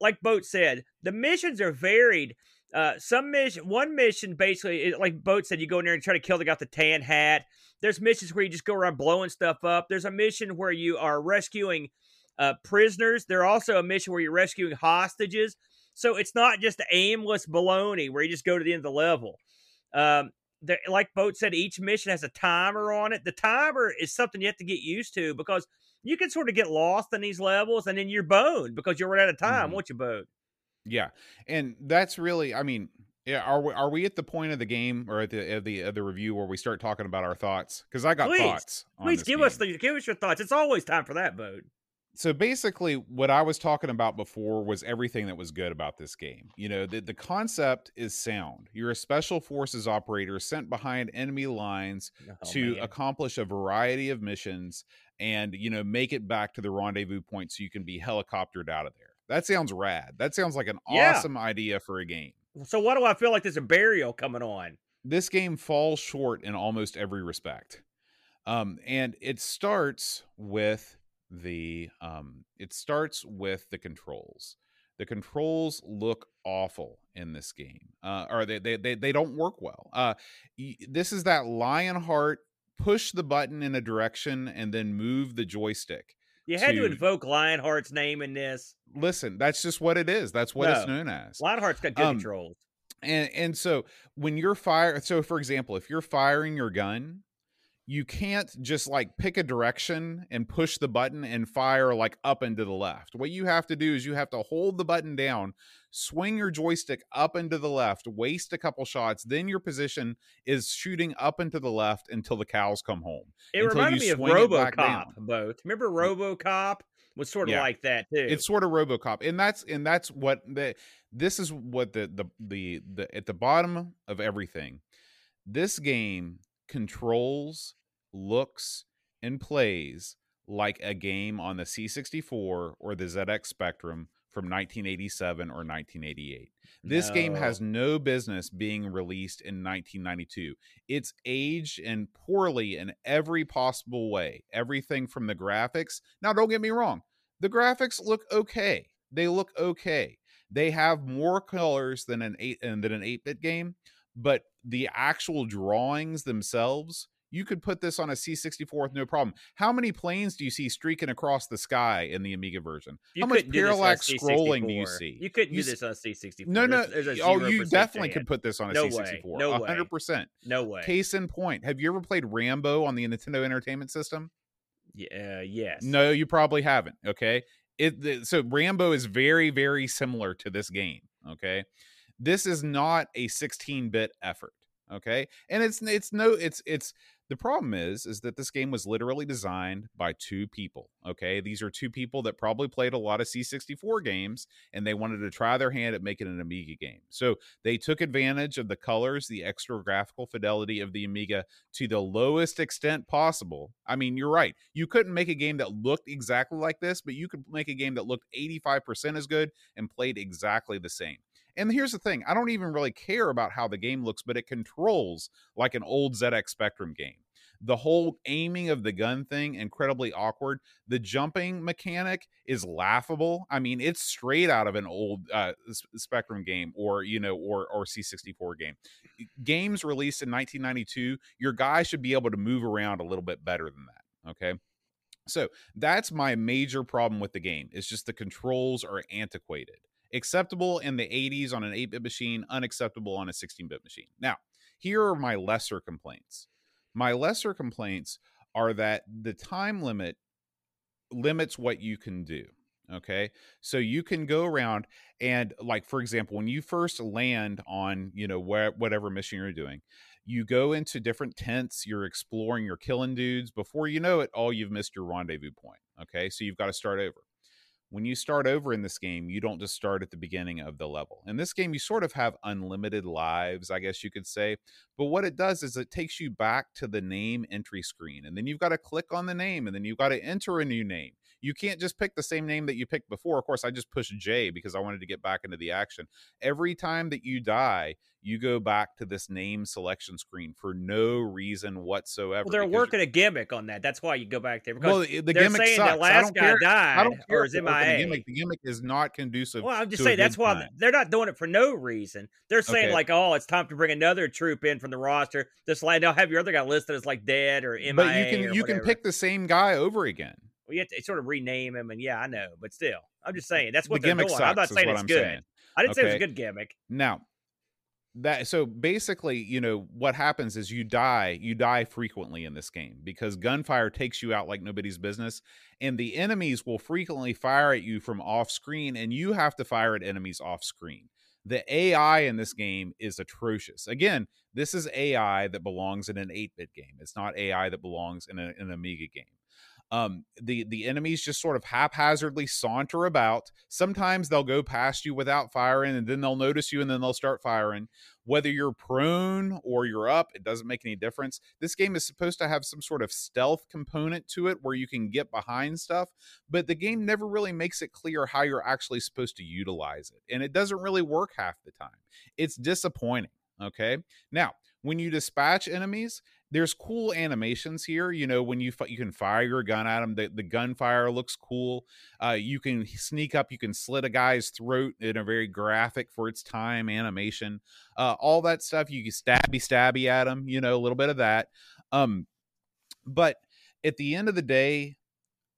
like Boat said, the missions are varied. Uh, some mission, one mission basically, is, like Boat said, you go in there and try to kill the guy with the tan hat. There's missions where you just go around blowing stuff up. There's a mission where you are rescuing uh, prisoners. There's also a mission where you're rescuing hostages. So it's not just aimless baloney where you just go to the end of the level. Um, like Boat said, each mission has a timer on it. The timer is something you have to get used to because you can sort of get lost in these levels and then you're boned because you're run out of time. Mhm. Once you boned. Yeah, and that's really, I mean, yeah. Are we are we at the point of the game or at the of the of the review where we start talking about our thoughts? Because I got Please, thoughts. Please give us the give us your thoughts. It's always time for that boat. So basically what i was talking about before was everything that was good about this game you know the, the concept is sound you're a special forces operator sent behind enemy lines Oh, to man. accomplish a variety of missions and you know make it back to the rendezvous point so you can be helicoptered out of there that sounds rad that sounds like an Yeah. awesome idea for a game so why do I feel like there's a burial coming on? this game falls short in almost every respect um and it starts with the um it starts with the controls. The controls look awful in this game uh or they they they, they don't work well. Uh y- this is that lionheart push the button in a direction and then move the joystick You had to to- invoke Lionheart's name in this. listen that's just what it is. That's what it's known as. Lionheart's got good Um, controls. and and so when you're fire so for example if you're firing your gun you can't just like pick a direction and push the button and fire like up and to the left what you have to do is you have to hold the button down swing your joystick up and to the left, waste a couple shots, then your position is shooting up and to the left until the cows come home. It reminded me of swing it back RoboCop. Both remember RoboCop was sort of Yeah. like that too. It's sort of RoboCop, and that's and that's what the this is what the the the, the at the bottom of everything. This game controls, looks, and plays like a game on the C64 or the ZX Spectrum from 1987 or 1988. This game has no business being released in 1992. It's aged and poorly in every possible way. Everything from the graphics. Now, don't get me wrong, the graphics look okay. They look okay. They have more colors than an eight and than an eight bit game, but the actual drawings themselves. You could put this on a C64 with no problem. How many planes do you see streaking across the sky in the Amiga version? You How much couldn't do this on parallax scrolling do you see? You couldn't You do this on C64. No, no. There's- there's a oh, you definitely chance. could put this on a No way. C64. No A way. 100%. No way. Case in point, have you ever played Rambo on the Nintendo Entertainment System? Yeah, uh, yes. No, you probably haven't. Okay. It the- so Rambo is very very similar to this game, okay? This is not a 16-bit effort, okay? And it's it's no it's it's the problem is is that this game was literally designed by two people, okay? These are two people that probably played a lot of C64 games and they wanted to try their hand at making an Amiga game. So, they took advantage of the colors, the extra graphical fidelity of the Amiga to the lowest extent possible. I mean, you're right. You couldn't make a game that looked exactly like this, but you could make a game that looked 85% as good and played exactly the same. And here's the thing I don't even really care about how the game looks, but it controls like an old ZX Spectrum game. The whole aiming of the gun thing, incredibly awkward. The jumping mechanic is laughable. I mean, it's straight out of an old uh, Spectrum game or, you know, or, or C64 game games released in 1992, your guy should be able to move around a little bit better than that. Okay. So that's my major problem with the game. It's just the controls are antiquated. Acceptable in the 80s on an 8 bit machine, unacceptable on a 16 bit machine. Now, here are my lesser complaints. My lesser complaints are that the time limit limits what you can do. Okay. So you can go around and like for example, when you first land on, you know, where whatever mission you're doing, you go into different tents, you're exploring, you're killing dudes. Before you know it, oh, you've missed your rendezvous point. Okay. So you've got to start over. When you start over in this game, you don't just start at the beginning of the level. In this game, you sort of have unlimited lives, I guess you could say. But what it does is it takes you back to the name entry screen. And then you've got to click on the name and then you've got to enter a new name. You can't just pick the same name that you picked before. Of course, I just pushed J because I wanted to get back into the action. Every time that you die, you go back to this name selection screen for no reason whatsoever. Well, they're working a gimmick on that. That's why you go back there because Well, the the they're gimmick saying sucks. the I last don't guy care. died I don't care or is they're the gimmick. The gimmick is not conducive. Well, I'm just saying that's why time. they're not doing it for no reason. They're saying Okay. like, oh, it's time to bring another troop in from the roster. Just like they'll have your other guy listed as like dead or MIA. but you can you can pick the same guy over again. Well, you have to sort of rename him, and yeah, I know, but still, I'm just saying that's what the they're gimmick doing. I'm not saying it's I'm good. saying. I didn't say it was a good gimmick. Now, that so basically, you know, what happens is you die, you die frequently in this game because gunfire takes you out like nobody's business, and the enemies will frequently fire at you from off screen, and you have to fire at enemies off screen. The AI in this game is atrocious. Again, this is AI that belongs in an 8-bit game. It's not AI that belongs in, a, in an Amiga game. Um, the the enemies just sort of haphazardly saunter about. Sometimes they'll go past you without firing, and then they'll notice you, and then they'll start firing. Whether you're prone or you're up, it doesn't make any difference. This game is supposed to have some sort of stealth component to it where you can get behind stuff, but the game never really makes it clear how you're actually supposed to utilize it, and it doesn't really work half the time. It's disappointing. Okay, now when you dispatch enemies, there's cool animations here. You know, when you you can fire your gun at them, the, the gunfire looks cool. Uh, you can sneak up, you can slit a guy's throat in a very graphic for its time animation. Uh, all that stuff. You can stabby stabby at them. You know, a little bit of that. Um, but at the end of the day,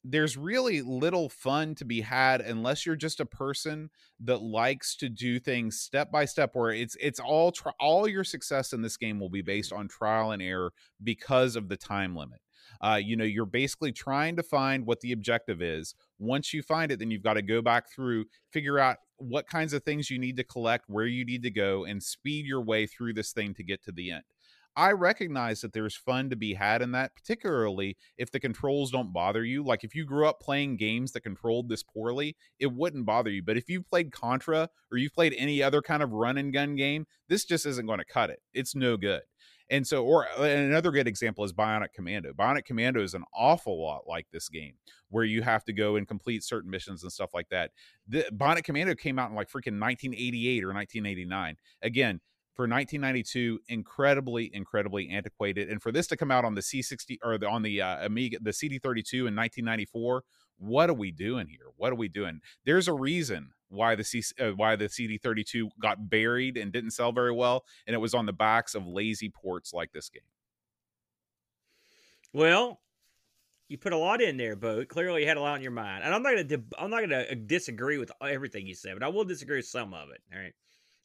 there's really little fun to be had unless you're just a person that likes to do things step by step where it's it's all tri- all your success in this game will be based on trial and error because of the time limit uh, you know you're basically trying to find what the objective is Once you find it, then you've got to go back through, figure out what kinds of things you need to collect, where you need to go, and speed your way through this thing to get to the end. I recognize that there's fun to be had in that, particularly if the controls don't bother you. Like if you grew up playing games that controlled this poorly, it wouldn't bother you. But if you've played Contra or you've played any other kind of run and gun game, this just isn't going to cut it. It's no good. And so, or uh, another good example is Bionic Commando. Bionic Commando is an awful lot like this game, where you have to go and complete certain missions and stuff like that. The Bionic Commando came out in like freaking 1988 or 1989. Again, for 1992 incredibly incredibly antiquated and for this to come out on the c60 or the, on the uh, amiga the cd32 in 1994 what are we doing here what are we doing there's a reason why the C, uh, why the cd32 got buried and didn't sell very well and it was on the backs of lazy ports like this game well you put a lot in there, Bo. Clearly, you had a lot on your mind, and I'm not gonna I'm not gonna uh, disagree with everything you said, but I will disagree with some of it. All right,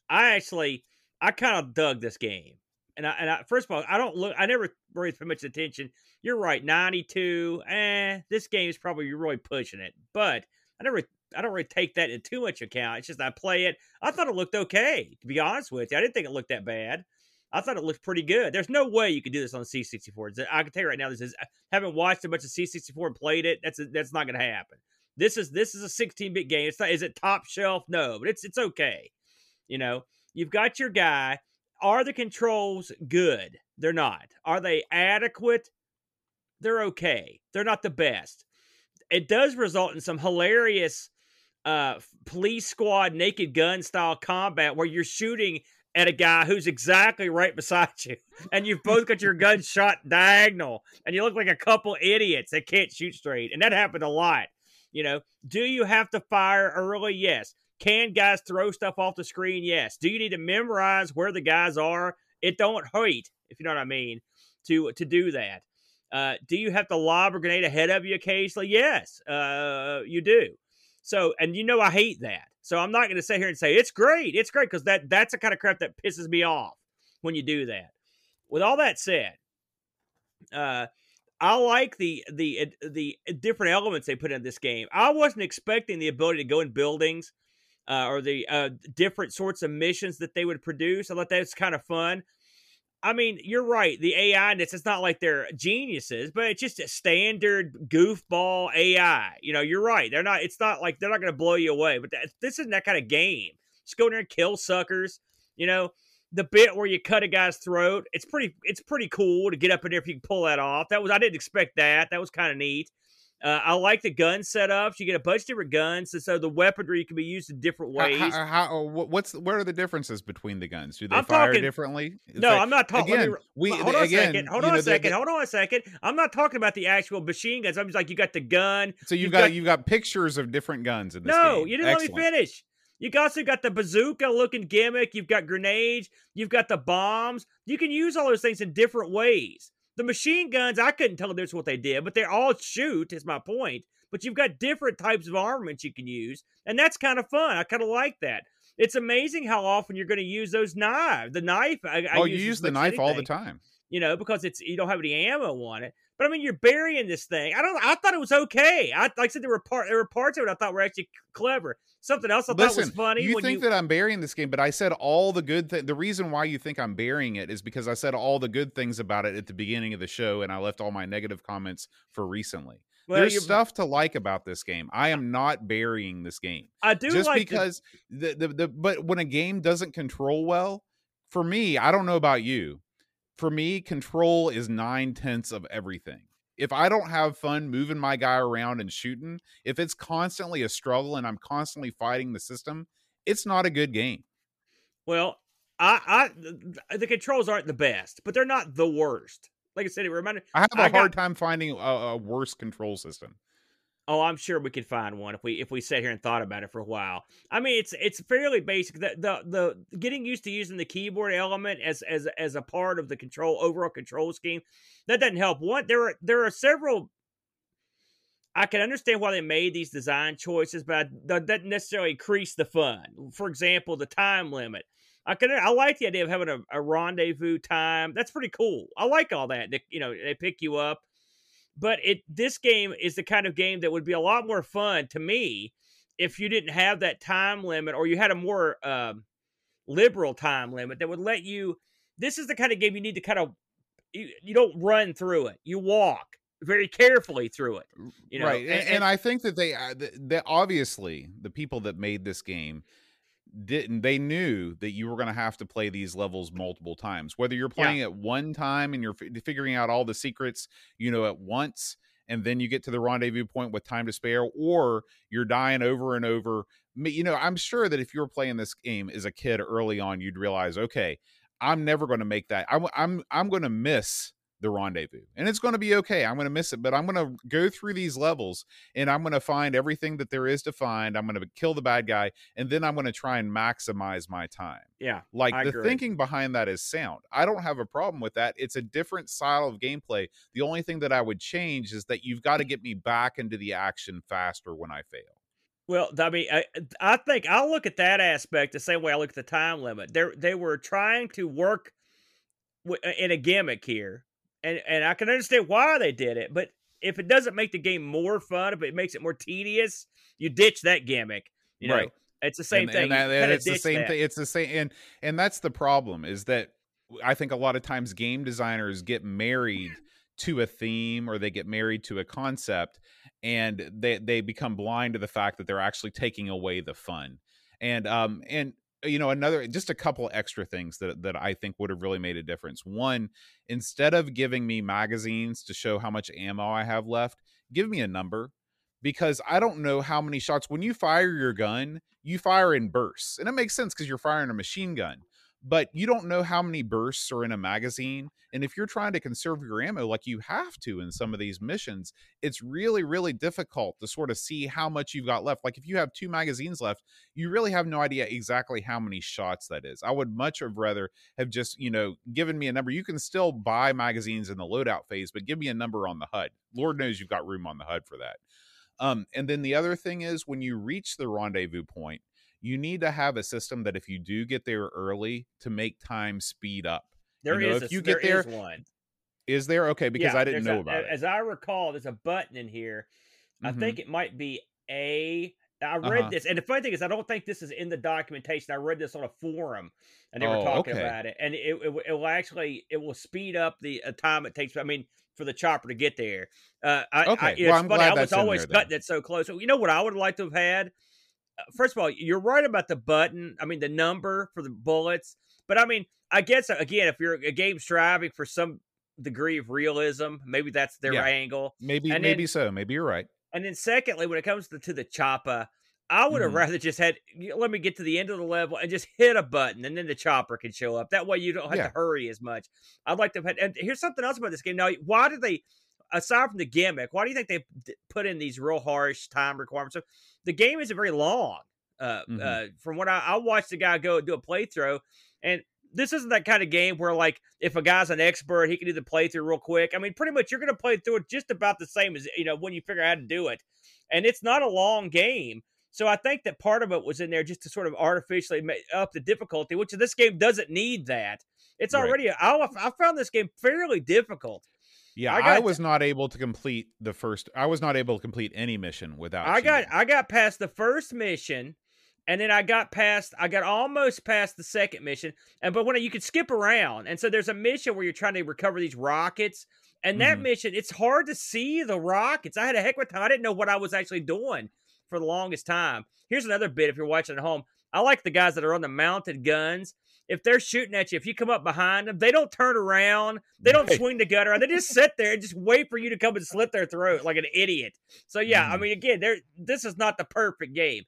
I actually I kind of dug this game. And I, and I, first of all, I don't look. I never really pay much attention. You're right, 92. Eh, this game is probably really pushing it. But I never, I don't really take that into too much account. It's just I play it. I thought it looked okay. To be honest with you, I didn't think it looked that bad. I thought it looked pretty good. There's no way you could do this on C64. I can tell you right now, this is I haven't watched a bunch of C64 and played it. That's a, that's not going to happen. This is this is a 16-bit game. It's not. Is it top shelf? No, but it's it's okay. You know, You've got your guy. Are the controls good? They're not. Are they adequate? They're okay. They're not the best. It does result in some hilarious uh, police squad naked gun style combat where you're shooting at a guy who's exactly right beside you, and you've both got your gun shot diagonal, and you look like a couple idiots that can't shoot straight. And that happened a lot. You know, do you have to fire early? Yes. Can guys throw stuff off the screen? Yes. Do you need to memorize where the guys are? It don't hurt, if you know what I mean, to to do that. Uh, do you have to lob a grenade ahead of you occasionally? Yes, uh, you do. So, and you know I hate that. So I'm not going to sit here and say it's great. It's great because that that's the kind of crap that pisses me off when you do that. With all that said, uh, I like the the the different elements they put in this game. I wasn't expecting the ability to go in buildings uh, or the uh, different sorts of missions that they would produce. I thought that was kind of fun. I mean, you're right. The AI this, it's not like they're geniuses, but it's just a standard goofball AI. You know, you're right. They're not, it's not like they're not going to blow you away, but that, this isn't that kind of game. Just go in there and kill suckers. You know, the bit where you cut a guy's throat, it's pretty, it's pretty cool to get up in there if you can pull that off. That was, I didn't expect that. That was kind of neat. Uh, I like the gun setups. You get a bunch of different guns, and so the weaponry can be used in different ways. How, how, how what's what are the differences between the guns? Do they I'm fire talking, differently? Is no, I'm not talking. Again, we, hold on again, a second. Hold on know, a second. hold on a second. I'm not talking about the actual machine guns. I'm just like you got the gun. So you've, you've got, got, you've got pictures of different guns in this No, game. you didn't Excellent. let me finish. You also got the bazooka looking gimmick. You've got grenades. You've got the bombs. You can use all those things in different ways. The machine guns, I couldn't tell this what they did, but they're all shoot. Is my point but you've got different types of armaments you can use, and that's kind of fun. I kind of like that. It's amazing how often you're going to use those knives. The knife. I, oh, I you use the knife anything, all the time. You know, because it's you don't have any ammo on it. But I mean, you're burying this thing. I don't. I thought it was okay. I like I said there were part there were parts of it I thought were actually clever. Something else I Listen, thought was funny. You think you... that I'm burying this game, but I said all the good things. The reason why you think I'm burying it is because I said all the good things about it at the beginning of the show, and I left all my negative comments for recently. Well, There's stuff to like about this game. I am not burying this game. I do just like because the, the the but when a game doesn't control well, for me, I don't know about you. For me, control is nine tenths of everything. If I don't have fun moving my guy around and shooting, if it's constantly a struggle and I'm constantly fighting the system, it's not a good game. Well, I, I the controls aren't the best, but they're not the worst like I said, it reminded. I have a I hard got, time finding a, a, worse control system. Oh, I'm sure we could find one if we if we sat here and thought about it for a while. I mean, it's it's fairly basic. The the, the getting used to using the keyboard element as as as a part of the control overall control scheme that doesn't help. One, there are there are several. I can understand why they made these design choices, but that doesn't necessarily increase the fun. For example, the time limit. I can I like the idea of having a, a rendezvous time. That's pretty cool. I like all that. They, you know, they pick you up. But it this game is the kind of game that would be a lot more fun to me if you didn't have that time limit or you had a more um, liberal time limit that would let you. This is the kind of game you need to kind of you, you don't run through it. You walk very carefully through it. You know, right, and, and, and I think that they uh, that obviously the people that made this game didn't they knew that you were going to have to play these levels multiple times whether you're playing yeah. at one time and you're f- figuring out all the secrets you know at once and then you get to the rendezvous point with time to spare or you're dying over and over you know i'm sure that if you were playing this game as a kid early on you'd realize okay i'm never going to make that i'm i'm i'm going to miss the rendezvous and it's going to be okay i'm going to miss it but i'm going to go through these levels and i'm going to find everything that there is to find i'm going to kill the bad guy and then i'm going to try and maximize my time yeah like I the agree. thinking behind that is sound i don't have a problem with that it's a different style of gameplay the only thing that i would change is that you've got to mm. get me back into the action faster when i fail well, I mean, I, I think I'll look at that aspect the same way I look at the time limit. They they were trying to work in a gimmick here and and I can understand why they did it, but if it doesn't make the game more fun, if it makes it more tedious, you ditch that gimmick. You know, right. it's the same and, thing. And that, it's the same thing. It's the same, and and that's the problem is that I think a lot of times game designers get married to a theme or they get married to a concept, and they they become blind to the fact that they're actually taking away the fun. And um and Uh, you know another just a couple extra things that that I think would have really made a difference. One, instead of giving me magazines to show how much ammo I have left, give me a number because I don't know how many shots when you fire your gun, you fire in bursts. And it makes sense cuz you're firing a machine gun but you don't know how many bursts are in a magazine. And if you're trying to conserve your ammo like you have to in some of these missions, it's really, really difficult to sort of see how much you've got left. Like if you have two magazines left, you really have no idea exactly how many shots that is. I would much have rather have just, you know, given me a number. You can still buy magazines in the loadout phase, but give me a number on the HUD. Lord knows you've got room on the HUD for that. Um, and then the other thing is when you reach the rendezvous point, you need to have a system that if you do get there early to make time speed up. There you know, is if a, you get there, there one. Is there okay? Because yeah, I didn't know a, about it. As I recall, there's a button in here. Mm-hmm. I think it might be a. I read uh-huh. this, and the funny thing is, I don't think this is in the documentation. I read this on a forum, and they oh, were talking okay. about it, and it, it, it will actually it will speed up the uh, time it takes. I mean, for the chopper to get there. Uh, I, okay, I, well, I'm funny. glad I was always there, cutting it so close. So, you know what I would like to have had first of all, you're right about the button. I mean, the number for the bullets. But I mean, I guess again, if you're a game striving for some degree of realism, maybe that's their yeah. angle. Maybe, and maybe then, so. Maybe you're right. And then, secondly, when it comes to, to the chopper, I would have mm-hmm. rather just had let me get to the end of the level and just hit a button, and then the chopper can show up. That way, you don't have yeah. to hurry as much. I'd like to. Have, and here's something else about this game. Now, why did they? Aside from the gimmick, why do you think they put in these real harsh time requirements? The game isn't very long. Uh, mm-hmm. uh, from what I, I watched the guy go do a playthrough, and this isn't that kind of game where like if a guy's an expert, he can do the playthrough real quick. I mean, pretty much you're going to play through it just about the same as you know when you figure out how to do it, and it's not a long game. So I think that part of it was in there just to sort of artificially make up the difficulty, which this game doesn't need that. It's already right. I, I found this game fairly difficult. Yeah, I, I was not able to complete the first. I was not able to complete any mission without. I cheating. got I got past the first mission, and then I got past. I got almost past the second mission, and but when you could skip around, and so there's a mission where you're trying to recover these rockets, and that mm-hmm. mission it's hard to see the rockets. I had a heck of a time. I didn't know what I was actually doing for the longest time. Here's another bit if you're watching at home. I like the guys that are on the mounted guns if they're shooting at you, if you come up behind them, they don't turn around, they don't right. swing the gun around, they just sit there and just wait for you to come and slit their throat like an idiot. So yeah, mm. I mean, again, there this is not the perfect game.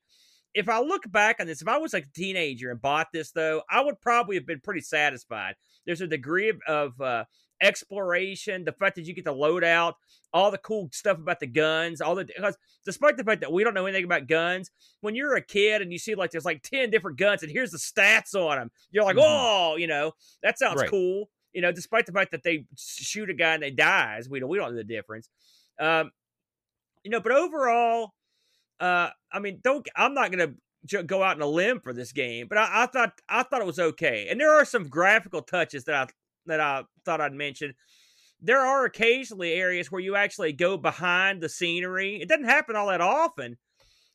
If I look back on this, if I was like a teenager and bought this though, I would probably have been pretty satisfied. There's a degree of, of uh, exploration, the fact that you get to load out all the cool stuff about the guns, all the because despite the fact that we don't know anything about guns, when you're a kid and you see like there's like 10 different guns and here's the stats on them, you're like, mm-hmm. oh, you know, that sounds right. cool. You know, despite the fact that they shoot a guy and they dies, we don't we don't know the difference. Um, you know, but overall, uh, I mean, don't I'm not gonna go out on a limb for this game, but I, I, thought I thought it was okay. And there are some graphical touches that I that I thought I'd mention. there are occasionally areas where you actually go behind the scenery. It doesn't happen all that often,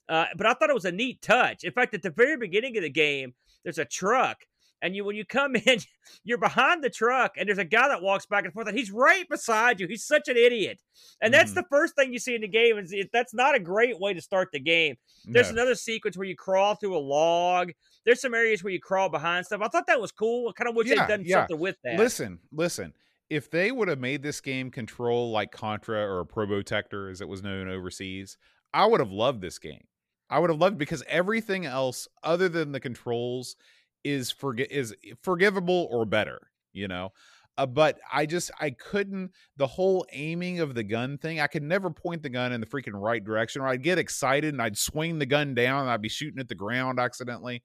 uh, but I thought it was a neat touch. In fact, at the very beginning of the game, there's a truck, and you when you come in, you're behind the truck, and there's a guy that walks back and forth, and he's right beside you. He's such an idiot, and that's Mhm. the first thing you see in the game. Is that's not a great way to start the game. There's No. another sequence where you crawl through a log. There's some areas where you crawl behind stuff. I thought that was cool. I kind of wish Yeah, they'd done yeah. something with that. Listen, listen. If they would have made this game control like Contra or a Probotector, as it was known overseas, I would have loved this game. I would have loved because everything else other than the controls is forgi- is forgivable or better, you know. Uh, but I just I couldn't the whole aiming of the gun thing. I could never point the gun in the freaking right direction, or I'd get excited and I'd swing the gun down and I'd be shooting at the ground accidentally.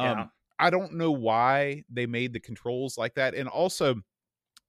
Um, Yeah. I don't know why they made the controls like that, and also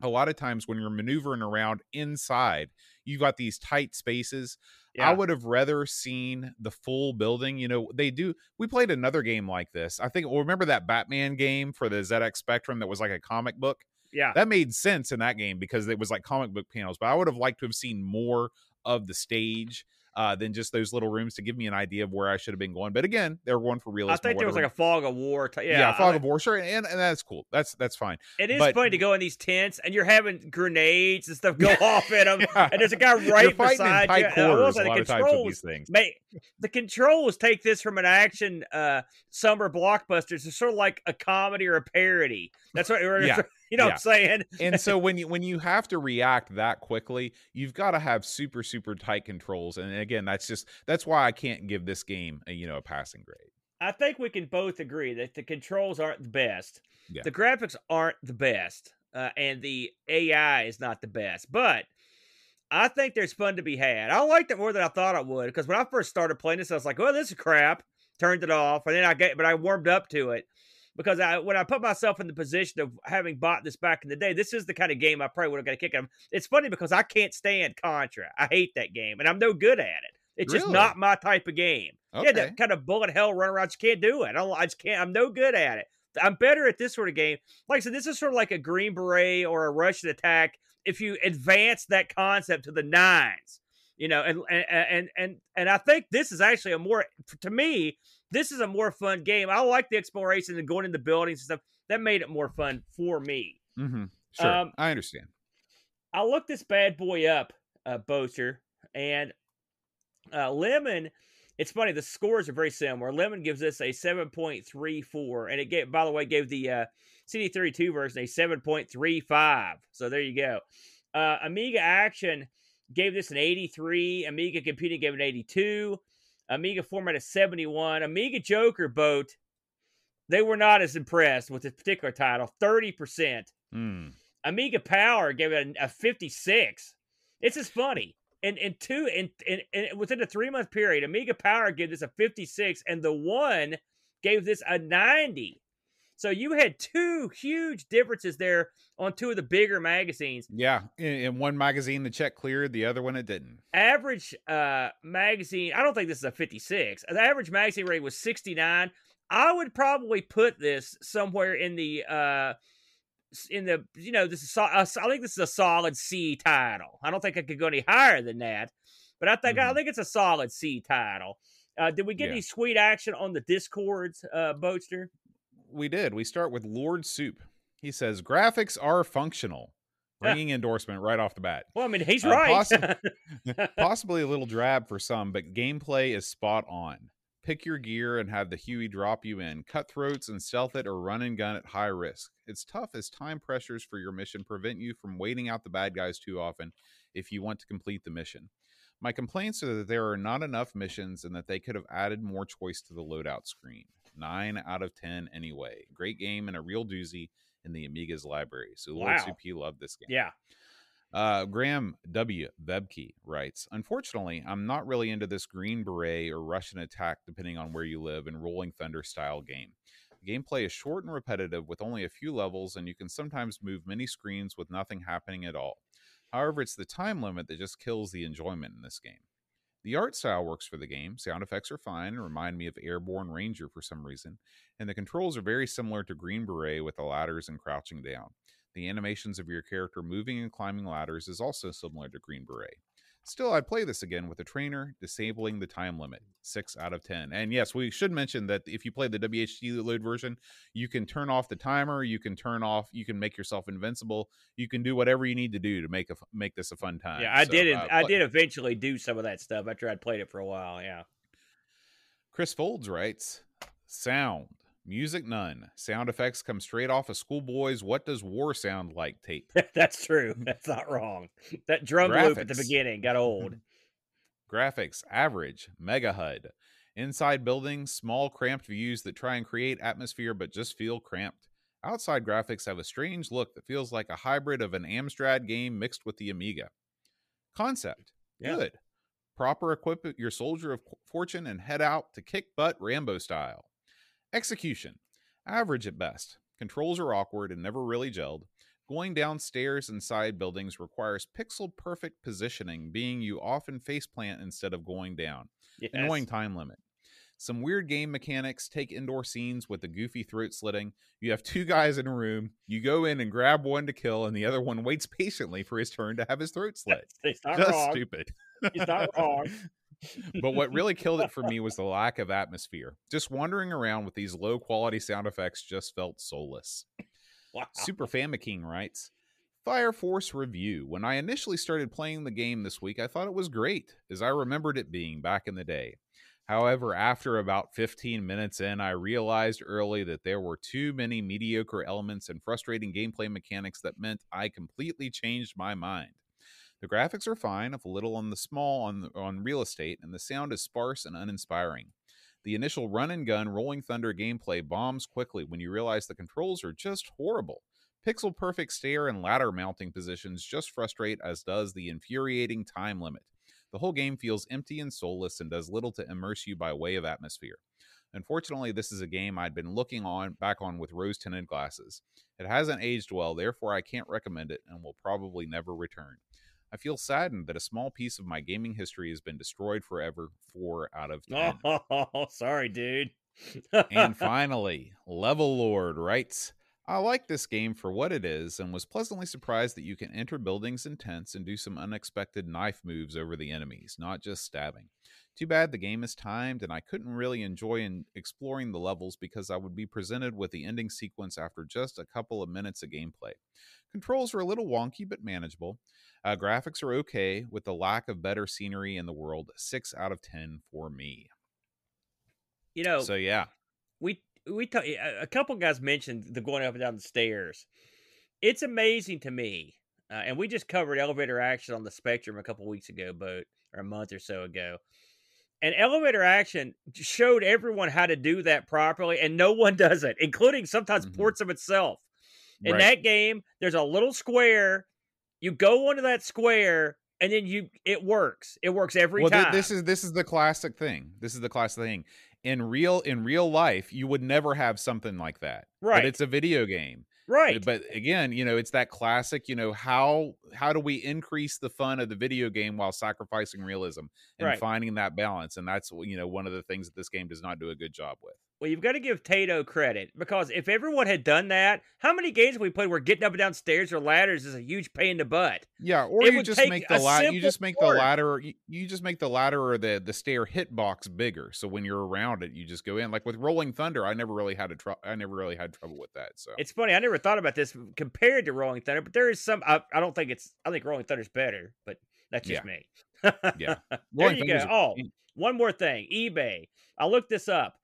a lot of times when you're maneuvering around inside, you got these tight spaces. I would have rather seen the full building. You know, they do. We played another game like this. I think. Well, remember that Batman game for the ZX Spectrum that was like a comic book. yeah. That made sense in that game because it was like comic book panels. But I would have liked to have seen more of the stage uh, than just those little rooms to give me an idea of where I should have been going. But again, they were going for I realism. or think there was like a fog of war. T- yeah, yeah, fog like- of war, sure, and, and that's cool. That's that's fine. It is But- funny to go in these tents and you're having grenades and stuff go off in them, Yeah. and there's a guy right beside you. and I quarters say a the lot of times with controls, these things. may, the controls take this from an action uh, summer blockbuster to sort of like a comedy or a parody. That's what Yeah. You know Yeah. what I'm saying. and so when you when you have to react that quickly, you've got to have super super tight controls. And again, that's just that's why I can't give this game a, you know a passing grade. I think we can both agree that the controls aren't the best. Yeah. The graphics aren't the best, uh, and the AI is not the best. But I think there's fun to be had. I liked it more than I thought I would because when I first started playing this, I was like, "Well, this is crap." Turned it off, and then I get, but I warmed up to it because I when I put myself in the position of having bought this back in the day, this is the kind of game I probably would have got a kick out of. It's funny because I can't stand Contra. I hate that game, and I'm no good at it. It's just not my type of game. Yeah, that kind of bullet hell run around. I just can't do it. I don't. I just can't. I'm no good at it. I'm better at this sort of game. Like I said, this is sort of like a Green Beret or a Rush'n Attack. If you advance that concept to the nines, you know, and and and and and I think this is actually a more to me. This is a more fun game. I like the exploration and going into buildings and stuff. That made it more fun for me. hmm Sure, Um, I understand. I looked this bad boy up, uh, Boaster, and uh, Lemon. It's funny. The scores are very similar. Lemon gives this a seven point three four, and it gave, by the way, gave the uh, CD thirty two version a seven point three five. So there you go. Uh, Amiga Action gave this an eighty three. Amiga Computing gave it an eighty two. Amiga Format a seventy one. Amiga Joker Boat. They were not as impressed with this particular title. Thirty percent. Mm. Amiga Power gave it a, a 56. It's just funny. And in two in, in, in within a three month period, Amiga Power gave this a 56, and the one gave this a 90. So you had two huge differences there on two of the bigger magazines. Yeah, in, in one magazine the check cleared, the other one it didn't. Average uh magazine, I don't think this is a 56. The average magazine rate was 69. I would probably put this somewhere in the uh in the you know this is so- uh, I think this is a solid C title. I don't think I could go any higher than that, but I think I Mhm. think it's a solid C title. Uh, did we get Yeah. any sweet action on the discords, uh, Boatster? We did. We start with Lord Soup. He says graphics are functional. Yeah. Endorsement right off the bat. Well, I mean he's Uh, right. possi- Possibly a little drab for some, but gameplay is spot on. Pick your gear and have the Huey drop you in. Cutthroats and stealth it or run and gun at high risk. It's tough as time pressures for your mission prevent you from waiting out the bad guys too often if you want to complete the mission. My complaints are that there are not enough missions and that they could have added more choice to the loadout screen. 9 out of 10 anyway. Great game and a real doozy in the Amiga's library. So Lord Wow. Soup, he loved this game. yeah. Uh, Graham W. Vebke writes Unfortunately, I'm not really into this Green Beret or Rush'n Attack, depending on where you live, and Rolling Thunder style game. The gameplay is short and repetitive with only a few levels, and you can sometimes move many screens with nothing happening at all. However, it's the time limit that just kills the enjoyment in this game. The art style works for the game. Sound effects are fine and remind me of Airborne Ranger for some reason, and the controls are very similar to Green Beret with the ladders and crouching down. The animations of your character moving and climbing ladders is also similar to Green Beret. Still, I'd play this again with a trainer, disabling the time limit. Six out of 10. And yes, we should mention that if you play the WHD load version, you can turn off the timer, you can turn off, you can make yourself invincible, you can do whatever you need to do to make a, make this a fun time. Yeah, I So, did. uh, I did eventually do some of that stuff after I'd played it for a while. Yeah. Chris Folds writes Sound, music none. Sound effects come straight off of Schoolboy's What Does War Sound Like tape. That's true. That's not wrong. That drum loop at the beginning got old. Graphics, average, mega HUD. Inside buildings, small cramped views that try and create atmosphere but just feel cramped. Outside graphics have a strange look that feels like a hybrid of an Amstrad game mixed with the Amiga. Concept, Yeah. good. Proper equip your soldier of fortune and head out to kick butt Rambo style. Execution, average at best. Controls are awkward and never really gelled. Going downstairs and side buildings requires pixel perfect positioning, being you often faceplant instead of going down. Yes. Annoying time limit. Some weird game mechanics take indoor scenes with the goofy throat slitting. You have two guys in a room. You go in and grab one to kill, and the other one waits patiently for his turn to have his throat slit. It's not Just wrong. stupid. It's not wrong. but what really killed it for me was the lack of atmosphere. Just wandering around with these low quality sound effects just felt soulless. Wow. Super Famiking writes Fire Force Review. When I initially started playing the game this week, I thought it was great, as I remembered it being back in the day. However, after about 15 minutes in, I realized early that there were too many mediocre elements and frustrating gameplay mechanics that meant I completely changed my mind. The graphics are fine, if a little on the small on, on real estate, and the sound is sparse and uninspiring. The initial run and gun Rolling Thunder gameplay bombs quickly when you realize the controls are just horrible. Pixel perfect stair and ladder mounting positions just frustrate, as does the infuriating time limit. The whole game feels empty and soulless and does little to immerse you by way of atmosphere. Unfortunately, this is a game I'd been looking on back on with rose tinted glasses. It hasn't aged well, therefore I can't recommend it and will probably never return. I feel saddened that a small piece of my gaming history has been destroyed forever. Four out of ten. Oh, sorry, dude. and finally, Level Lord writes I like this game for what it is and was pleasantly surprised that you can enter buildings and tents and do some unexpected knife moves over the enemies, not just stabbing. Too bad the game is timed and I couldn't really enjoy in exploring the levels because I would be presented with the ending sequence after just a couple of minutes of gameplay. Controls are a little wonky but manageable. Uh, graphics are okay with the lack of better scenery in the world. 6 out of 10 for me. you know, So yeah. we we ta- a couple guys mentioned the going up and down the stairs. It's amazing to me, uh, and we just covered elevator action on the Spectrum a couple weeks ago, but or a month or so ago. And elevator action showed everyone how to do that properly, and no one does it, including sometimes Mhm. ports of itself. In Right. that game, there's a little square. You go onto that square, and then you it works. It works every well, time. this is this is the classic thing. This is the classic thing. In real in real life, you would never have something like that. Right. But it's a video game. Uh, right. But again, you know, it's that classic, you know, how how do we increase the fun of the video game while sacrificing realism and Right. finding that balance? And that's you know, one of the things that this game does not do a good job with. Well, you've got to give Taito credit because if everyone had done that, how many games have we played where getting up and down stairs or ladders is a huge pain in the butt? Yeah, or It you just make the ladder. You just make the ladder. You, you just make the ladder or the the stair hitbox bigger. So when you're around it, you just go in. Like with Rolling Thunder, I never really had a tr- I never really had trouble with that. So It's funny. I never thought about this compared to Rolling Thunder, but there is some. I, I don't think it's. I think Rolling Thunder's better, but that's just me. yeah, there Rolling you go. Thunder's a- Oh, one more thing. eBay. I looked this up.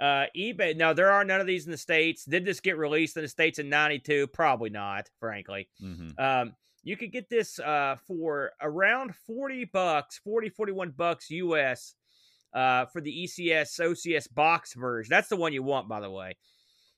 Uh, eBay. Now there are none of these in the states. Did this get released in the states in '92? Probably not. Frankly. mhm. Um, you could get this uh, for around 40 bucks, 40, 41 bucks US uh, for the ECS OCS box version. That's the one you want, by the way.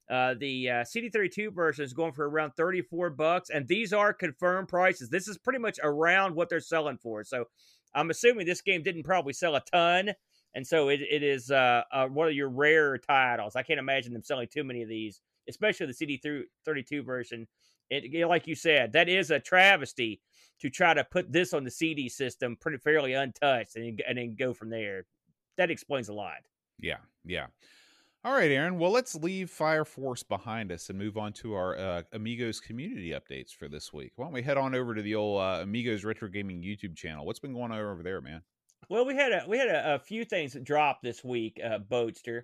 Uh, the uh, CD32 version is going for around 34 bucks, and these are confirmed prices. This is pretty much around what they're selling for. So I'm assuming this game didn't probably sell a ton, and so it, it is uh, uh, one of your rare titles. I can't imagine them selling too many of these, especially the CD32 version. It, like you said, that is a travesty to try to put this on the CD system pretty fairly untouched and, and then go from there. That explains a lot. yeah, yeah. All right, Aaron. Well, let's leave Fire Force behind us and move on to our uh, Amigos community updates for this week. Why don't we head on over to the old uh, Amigos Retro Gaming YouTube channel? What's been going on over there, man? Well, we had a we had a, a few things that dropped this week, uh, Boatster.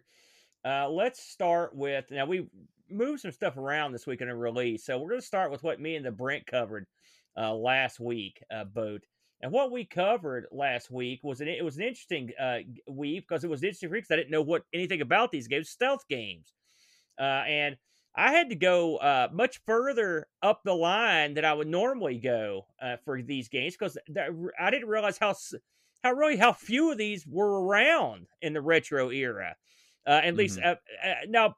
Uh, let's start with now we moved some stuff around this week in a release, so we're going to start with what me and the Brent covered uh, last week, uh, Boat. And what we covered last week was an it was an interesting uh, week because it was interesting because I didn't know what anything about these games, stealth games, uh, and I had to go uh, much further up the line than I would normally go uh, for these games because I didn't realize how how really how few of these were around in the retro era. Uh, at mm-hmm. least uh, uh, now,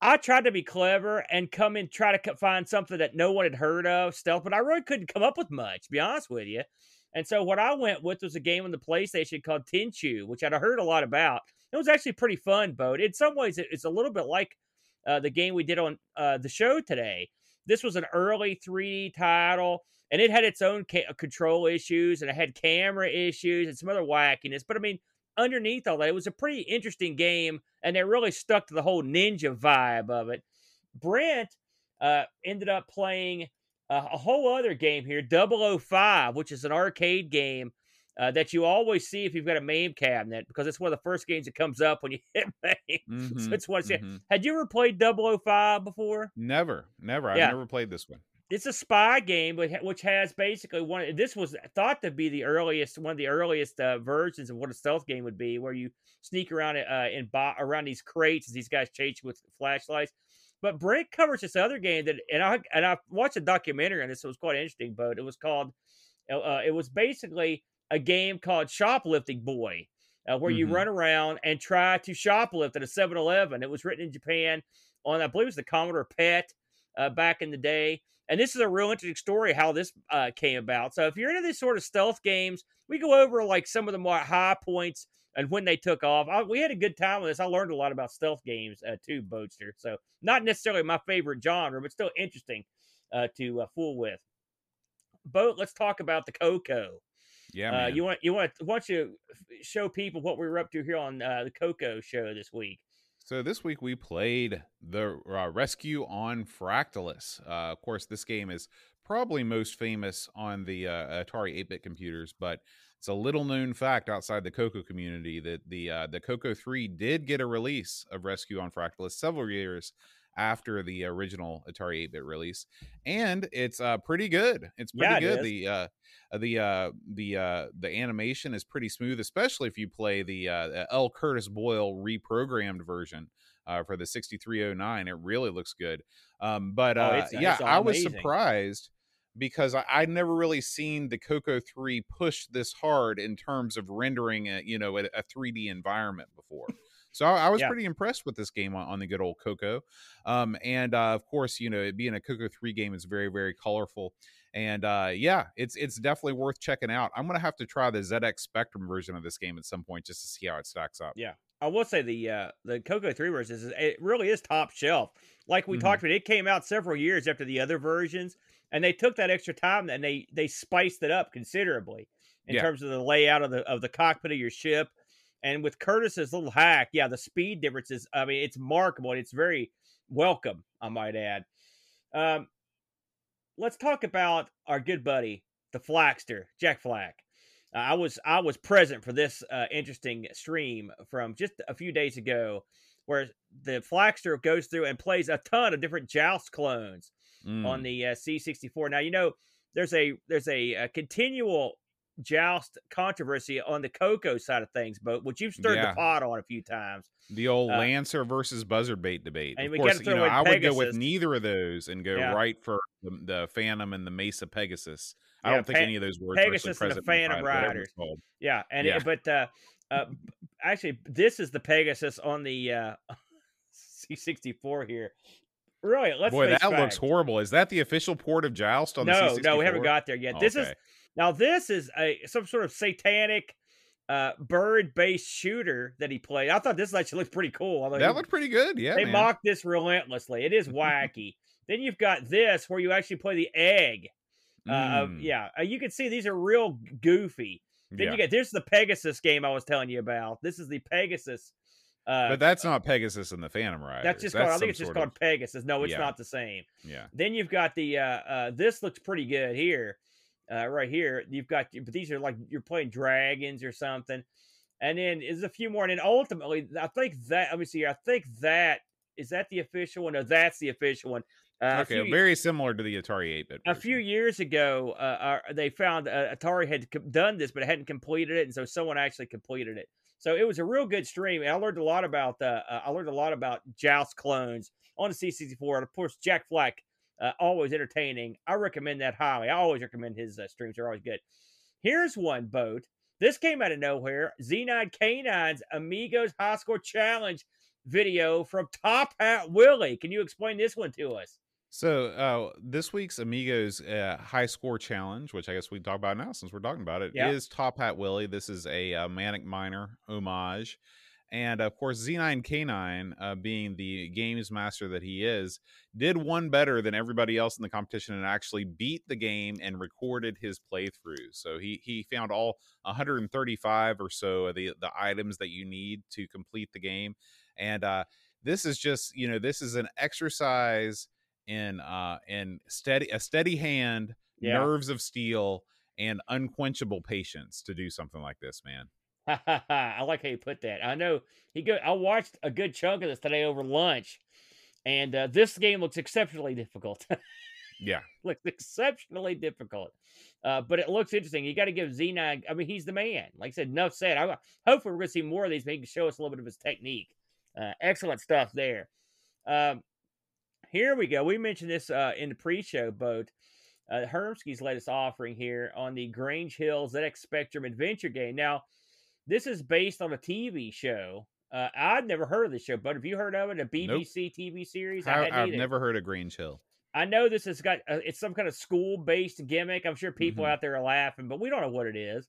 I tried to be clever and come and try to find something that no one had heard of stealth, but I really couldn't come up with much. To be honest with you, and so what I went with was a game on the PlayStation called Tenchu, which I'd heard a lot about. It was actually pretty fun, Boat. In some ways, it's a little bit like uh, the game we did on uh, the show today. This was an early 3D title, and it had its own ca- control issues, and it had camera issues and some other wackiness. But I mean, underneath all that, it was a pretty interesting game, and it really stuck to the whole ninja vibe of it. Brent uh, ended up playing a, a whole other game here, 005, which is an arcade game uh, that you always see if you've got a MAME cabinet because it's one of the first games that comes up when you hit MAME. Mm-hmm, so it's one. Mm-hmm. Had you ever played 005 before? Never, never. I've never played this one. It's a spy game, which has basically one. This was thought to be the earliest, one of the earliest uh, versions of what a stealth game would be, where you sneak around uh, in bo- around these crates as these guys chase you with flashlights. But Brent covers this other game that, and I and I watched a documentary on this. It was quite interesting, but it was called. Uh, it was basically a game called Shoplifting Boy, uh, where mm-hmm. you run around and try to shoplift at a 7-Eleven. It was written in Japan on, I believe, it was the Commodore PET uh, back in the day. And this is a real interesting story how this uh, came about. So if you're into these sort of stealth games, we go over like some of the more high points and when they took off. I, we had a good time with this. I learned a lot about stealth games uh, too, Boatster. So not necessarily my favorite genre, but still interesting uh, to uh, fool with. Boat. Let's talk about the Coco. Yeah, uh, you want you want why don't you show people what we were up to here on uh, the Coco show this week? So this week we played the uh, Rescue on Fractalus. Uh, of course, this game is probably most famous on the uh, Atari 8-bit computers, but it's a little known fact outside the Coco community that the uh, the Coco 3 did get a release of Rescue on Fractalus several years after the original Atari 8-bit release, and it's uh, pretty good. It's pretty yeah, good. The uh, the uh, the uh, the animation is pretty smooth, especially if you play the uh, L. Curtis Boyle reprogrammed version. Uh, for the 6309, it really looks good. Um, but oh, uh, it's, yeah, it's I was surprised because I, would never really seen the Coco 3 push this hard in terms of rendering a, you know a, a 3D environment before. So I, I was yeah. pretty impressed with this game on, on the good old Coco. Um, and uh, of course, you know, it being a Coco 3 game is very, very colorful. And uh, yeah, it's it's definitely worth checking out. I'm gonna have to try the ZX Spectrum version of this game at some point just to see how it stacks up. Yeah, I will say the uh, the Coco 3 version is it really is top shelf. Like we mm-hmm. talked about, it came out several years after the other versions, and they took that extra time and they they spiced it up considerably in yeah. terms of the layout of the of the cockpit of your ship and with Curtis's little hack, yeah, the speed differences, I mean, it's markable. It's very welcome, I might add. Um, let's talk about our good buddy, the Flackster, Jack Flack. Uh, I was I was present for this uh, interesting stream from just a few days ago, where the Flackster goes through and plays a ton of different Joust clones mm. on the uh, C64. Now you know there's a there's a, a continual joust controversy on the Coco side of things, but which you've stirred yeah. the pot on a few times. The old uh, Lancer versus Buzzardbait debate. of course, you know, I would go with neither of those and go yeah. right for the, the, Phantom and the Mesa Pegasus. I yeah, don't think Pe- any of those words Pegasus and the Phantom Riders. Yeah, and it, but uh, uh, actually, this is the Pegasus on the uh, C64 here. Really, let's boy, that facts. looks horrible. Is that the official port of Joust on no, the C64? No, we haven't got there yet. This is now this is a some sort of satanic uh, bird-based shooter that he played. I thought this actually looked pretty cool. Although that looked pretty good. Yeah, they man. mock this relentlessly. It is wacky. then you've got this where you actually play the egg. Uh, mm. yeah, uh, you can see these are real goofy. Then yeah. you get this is the Pegasus game I was telling you about. This is the Pegasus Uh, but that's not Pegasus and the Phantom Riders. that's just called. I think it's just called of- Pegasus. No, it's Yeah. not the same. yeah. Then you've got the. Uh, uh, this looks pretty good here, uh, right here. You've got, but these are like you're playing dragons or something, and then there's a few more, and then ultimately, I think that. Let me see. here. I think that is that the official one. No, that's the official one. Uh, okay, few- very similar to the Atari 8-bit. a few years ago, uh, uh, they found uh, Atari had co- done this, but it hadn't completed it, and so someone actually completed it. So it was a real good stream. And I learned a lot about uh, uh, I learned a lot about Joust clones on the C64, and of course Jack Flack, uh, always entertaining. I recommend that highly. I always recommend his uh, streams; they're always good. Here's one boat. This came out of nowhere. Z9 K9's Amigos High Score Challenge video from Top Hat Willie. Can you explain this one to us? So uh, this week's Amigos uh, High Score Challenge, which I guess we can talk about now since we're talking about it, is. Top Hat Willie. This is a uh, Manic Miner homage. And of course, Z9K9, uh, being the games master that he is, did one better than everybody else in the competition and actually beat the game and recorded his playthrough. So he he found all 135 or so of the the items that you need to complete the game. And uh, this is just you know this is an exercise in uh in steady a steady hand, Yeah. nerves of steel, and unquenchable patience to do something like this, man. I like how you put that. I know he go. I watched a good chunk of this today over lunch, and uh, this game looks exceptionally difficult. Yeah. looks exceptionally difficult, uh, but it looks interesting. You got to give Z9. I mean, he's the man. Like I said, enough said. I hopefully we're going to see more of these. Maybe he can show us a little bit of his technique. Uh, excellent stuff there. Um, here we go. We mentioned this uh, in the pre-show boat. Uh, Hermsky's latest offering here on the Grange Hill ZX Spectrum adventure game. Now, this is based on a TV show. Uh, I'd never heard of this show, but have you heard of it? A BBC TV series? How, I have never heard of Grange Hill. I know this has got uh, it's some kind of school based gimmick. I'm sure people Mhm. out there are laughing, but we don't know what it is.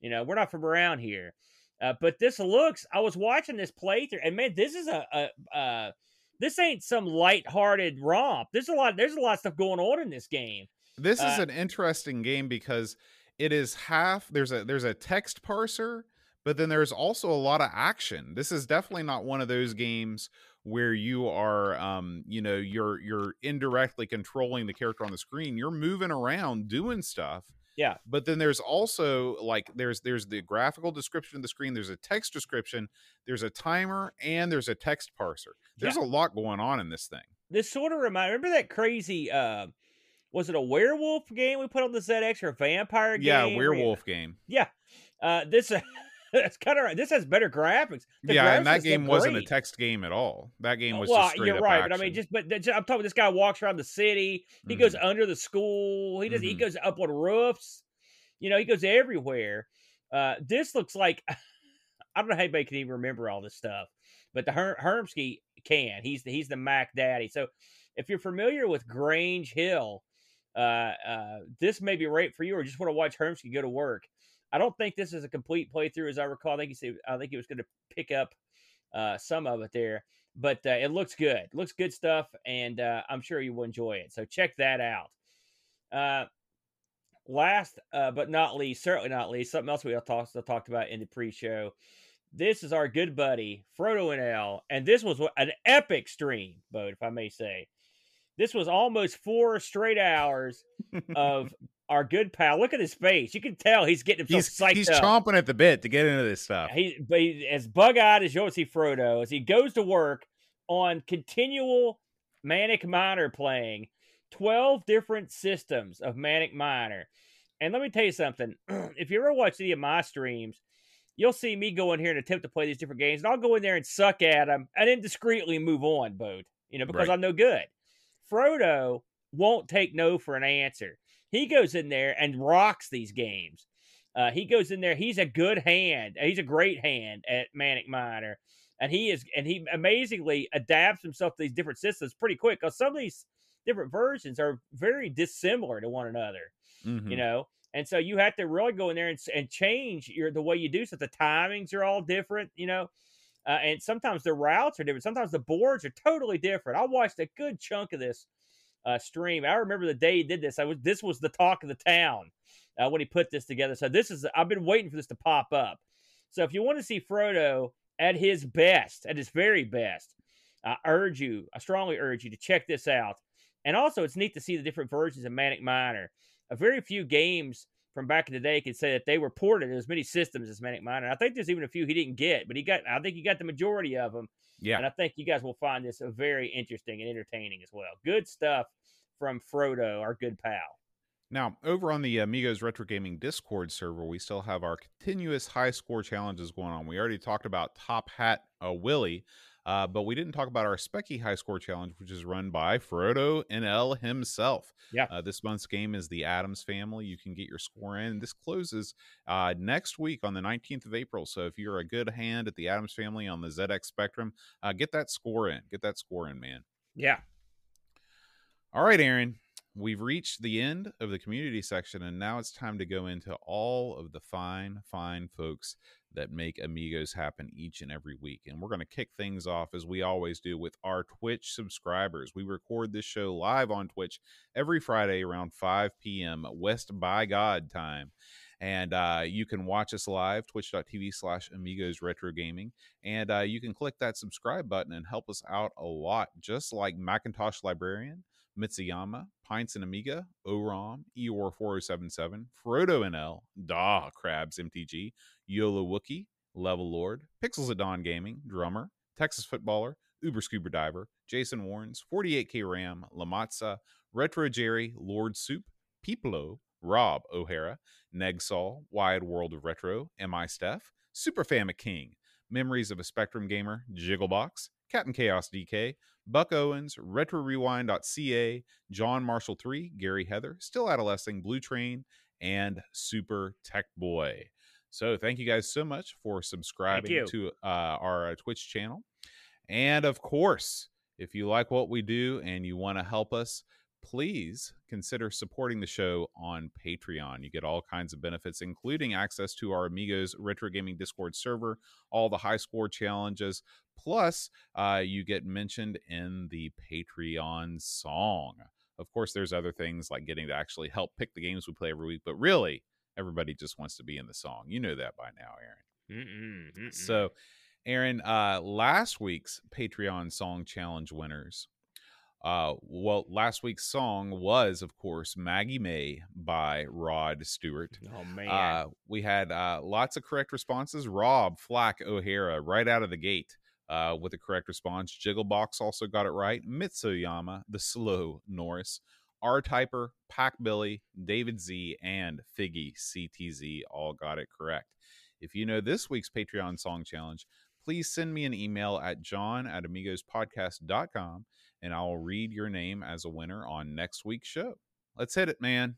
You know, we're not from around here. Uh, but this looks. I was watching this playthrough, and man, this is a, a uh, this ain't some lighthearted romp. There's a lot. There's a lot of stuff going on in this game. This is Uh, an interesting game because it is half there's a there's a text parser, but then there's also a lot of action. This is definitely not one of those games where you are um you know you're you're indirectly controlling the character on the screen. You're moving around doing stuff. Yeah. But then there's also like there's there's the graphical description of the screen, there's a text description, there's a timer, and there's a text parser. There's a lot going on in this thing. This sort of remind. Remember that crazy? Uh, was it a werewolf game we put on the ZX or a vampire game? Yeah, werewolf game. Yeah. Uh, this it's kind of right. this has better graphics. The yeah, graphics and that game wasn't a text game at all. That game was well, just straight you're right, but I mean, just but th- I'm talking. This guy walks around the city. He goes Mm-hmm. under the school. He does. He Mhm. goes up on roofs. You know, he goes everywhere. Uh, this looks like I don't know how anybody can even remember all this stuff, but the Her- Hermsky can. He's the, he's the Mac Daddy. So if you're familiar with Grange Hill, uh, uh, this may be right for you, or just want to watch Hermsky go to work. I don't think this is a complete playthrough, as I recall. I think he said I think he was going to pick up uh, some of it there, but uh, it looks good. looks good stuff, and uh, I'm sure you will enjoy it. So check that out. Uh, last uh, but not least, certainly not least, something else we all talked talked about in the pre-show. This is our good buddy Frodo NL, and this was an epic stream, Boat, if I may say. This was almost four straight hours of our good pal. Look at his face; you can tell he's getting himself he's psyched he's up. chomping at the bit to get into this stuff. He, but he, as bug eyed as you'll see Frodo, as he goes to work on continual Manic Miner playing 12 different systems of Manic Miner. And let me tell you something if you ever watch any of my streams, you'll see me go in here and attempt to play these different games, and I'll go in there and suck at them and then discreetly move on, Boat, you know, because Right. I'm no good. Frodo won't take no for an answer. He goes in there and rocks these games. Uh, he goes in there. He's a good hand. He's a great hand at Manic Miner, and he is. And he amazingly adapts himself to these different systems pretty quick. Because some of these different versions are very dissimilar to one another. Mhm. You know, and so you have to really go in there and, and change your the way you do. So the timings are all different. You know, uh, and sometimes the routes are different. Sometimes the boards are totally different. I watched a good chunk of this uh, stream. I remember the day he did this. I was this was the talk of the town uh, when he put this together. So this is I've been waiting for this to pop up. So if you want to see Frodo at his best, at his very best. I urge you, I strongly urge you to check this out. And also, it's neat to see the different versions of Manic Miner. A very few games from back in the day can say that they were ported as many systems as Manic Miner. I think there's even a few he didn't get, but he got. I think he got the majority of them. Yeah. And I think you guys will find this a very interesting and entertaining as well. Good stuff from Frodo, our good pal. Now, over on the Amigos Retro Gaming Discord server, we still have our continuous high score challenges going on. We already talked about Top Hat uh, Willie, uh, but we didn't talk about our Specky High Score Challenge, which is run by Frodo NL himself. Yeah. Uh, this month's game is the Addams Family. You can get your score in. This closes uh, next week on the 19th of April. So if you're a good hand at the Addams Family on the ZX Spectrum, uh, get that score in. Get that score in, man. Yeah. All right, Aaron. We've reached the end of the community section, and now it's time to go into all of the fine, fine folks that make Amigos happen each and every week. And we're going to kick things off, as we always do, with our Twitch subscribers. We record this show live on Twitch every Friday around 5 p.m. West by God time. And uh, you can watch us live, twitch.tv slash amigos retro gaming. And uh, you can click that subscribe button and help us out a lot, just like Macintosh Librarian, Mitsuyama, Pints and Amiga, Oram, Eeyore 4077, Frodo NL, Da Crabs MTG, Yola Wookie, Level Lord, Pixels at Dawn Gaming, Drummer, Texas Footballer, Uber Scuba Diver, Jason Warrens, 48K Ram, Lamatza, Retro Jerry, Lord Soup, Peeplo, Rob O'Hara, Negsol, Wide World of Retro, MI Steph, Super Famic King, Memories of a Spectrum Gamer, Jigglebox, Captain Chaos DK, Buck Owens, RetroRewind.ca, John Marshall 3, Gary Heather, Still Adolescing, Blue Train, and Super Tech Boy. So thank you guys so much for subscribing to uh, our uh, Twitch channel. And of course, if you like what we do and you want to help us, please consider supporting the show on Patreon. You get all kinds of benefits, including access to our Amigos Retro Gaming Discord server, all the high score challenges, plus uh, you get mentioned in the Patreon song. Of course, there's other things like getting to actually help pick the games we play every week, but really, everybody just wants to be in the song. You know that by now, Aaron. Mm-mm, mm-mm. So, Aaron, uh, last week's Patreon song challenge winners. Uh, well, last week's song was, of course, Maggie May by Rod Stewart. oh man, Uh, we had uh, lots of correct responses. Rob Flack O'Hara right out of the gate uh, with the correct response. Jigglebox also got it right. Mitsuyama, the slow Norris, R Typer, Pack Billy, David Z, and Figgy CTZ all got it correct. If you know this week's Patreon song challenge, please send me an email at john at amigospodcast.com and I'll read your name as a winner on next week's show. Let's hit it, man.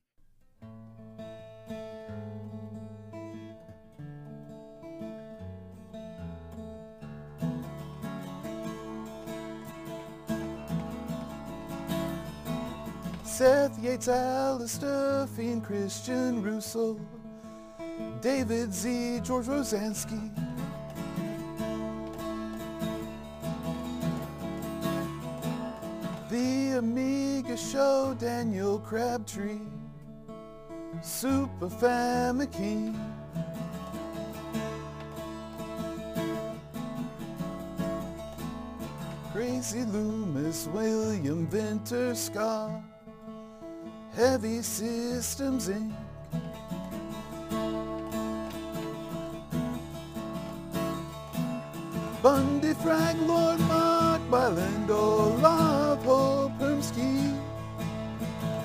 Seth Yates, Alistair Fiend, Christian Russell, David Z, George Rosansky. The Amiga Show, Daniel Crabtree, Super King. Crazy Loomis, William Vinter, Scott. Heavy Systems Inc. Bundy, Frank, Lord, Mark, Bylando, Love, Hope, Permsky,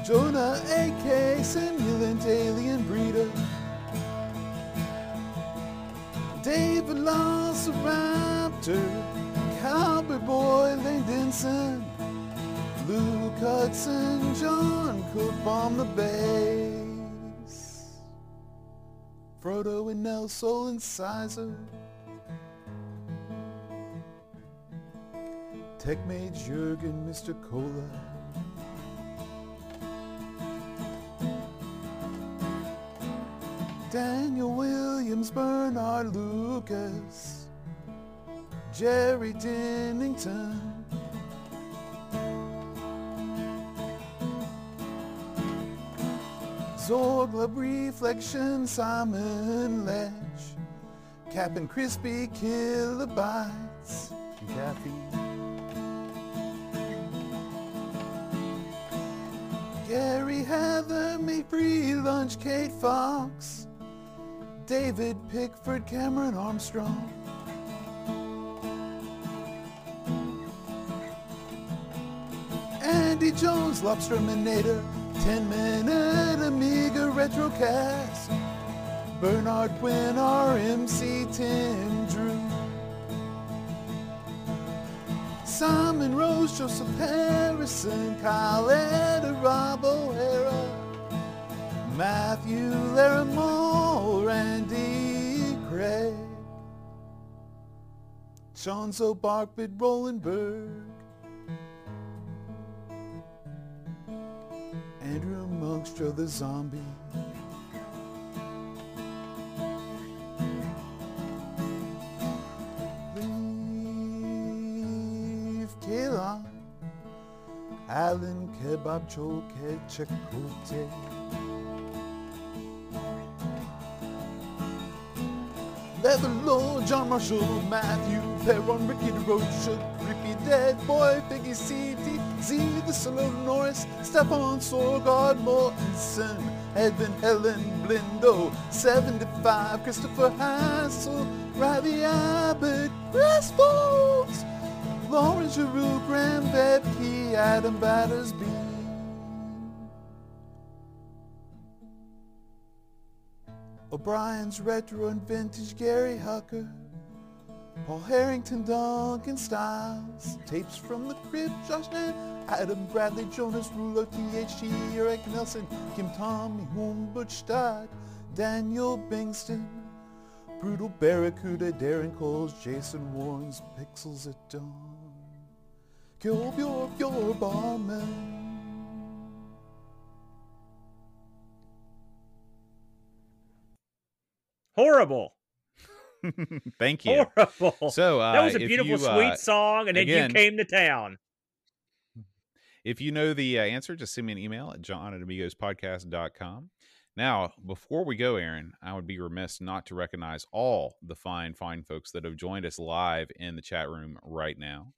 Jonah, AK, Simulant, Alien Breeder, David Loss, Raptor, Cowboy Boy, Lane Denson, Luke Hudson, John Cook bomb the base. Frodo and Nelson and Sizer. Tech Mage Jurgen, Mr. Cola. Daniel Williams, Bernard Lucas, Jerry Dennington. Zorglub Reflection, Simon Ledge, Captain Crispy kilobytes and. Gary Heather made free lunch, Kate Fox, David Pickford, Cameron Armstrong. Andy Jones, Lobsterminator, 10 Minute Amiga Retrocast, Bernard Quinn, RMC, Tim Drew. Simon Rose, Joseph Harrison, Kyle Eder, Rob O'Hara, Matthew Larimore, Randy Craig, Chonzo Barkbit, Rolenberg, Andrew Monkstra, the zombie. Leave Kayla, Alan Kebab Choke Chakute. Leather Lord, John Marshall, Matthew Perron, Ricky DeRocha, Grippy Dead Boy, Biggie CD, Z, the Solo Norris, Stefan Sorgard, Mortensen, Edvin Helen Blindo, 75, Christopher Hassel, Ravi Abbott, Chris Lawrence Giroux, Graham Bebke, Adam Battersby. O'Brien's retro and vintage Gary Hucker, Paul Harrington, Duncan Styles, tapes from the crib, Josh Nan, Adam Bradley, Jonas Rulo, THT, Eric Nelson, Kim Tommy, Butch Daniel Bingston, Brutal Barracuda, Darren Coles, Jason Warren's Pixels at Dawn, Kill Bjork, your barman. Horrible. Thank you. Horrible. So uh, that was a beautiful, you, sweet uh, song, and then again- you came to town. If you know the uh, answer, just send me an email at john at amigospodcast.com. Now, before we go, Aaron, I would be remiss not to recognize all the fine, fine folks that have joined us live in the chat room right now.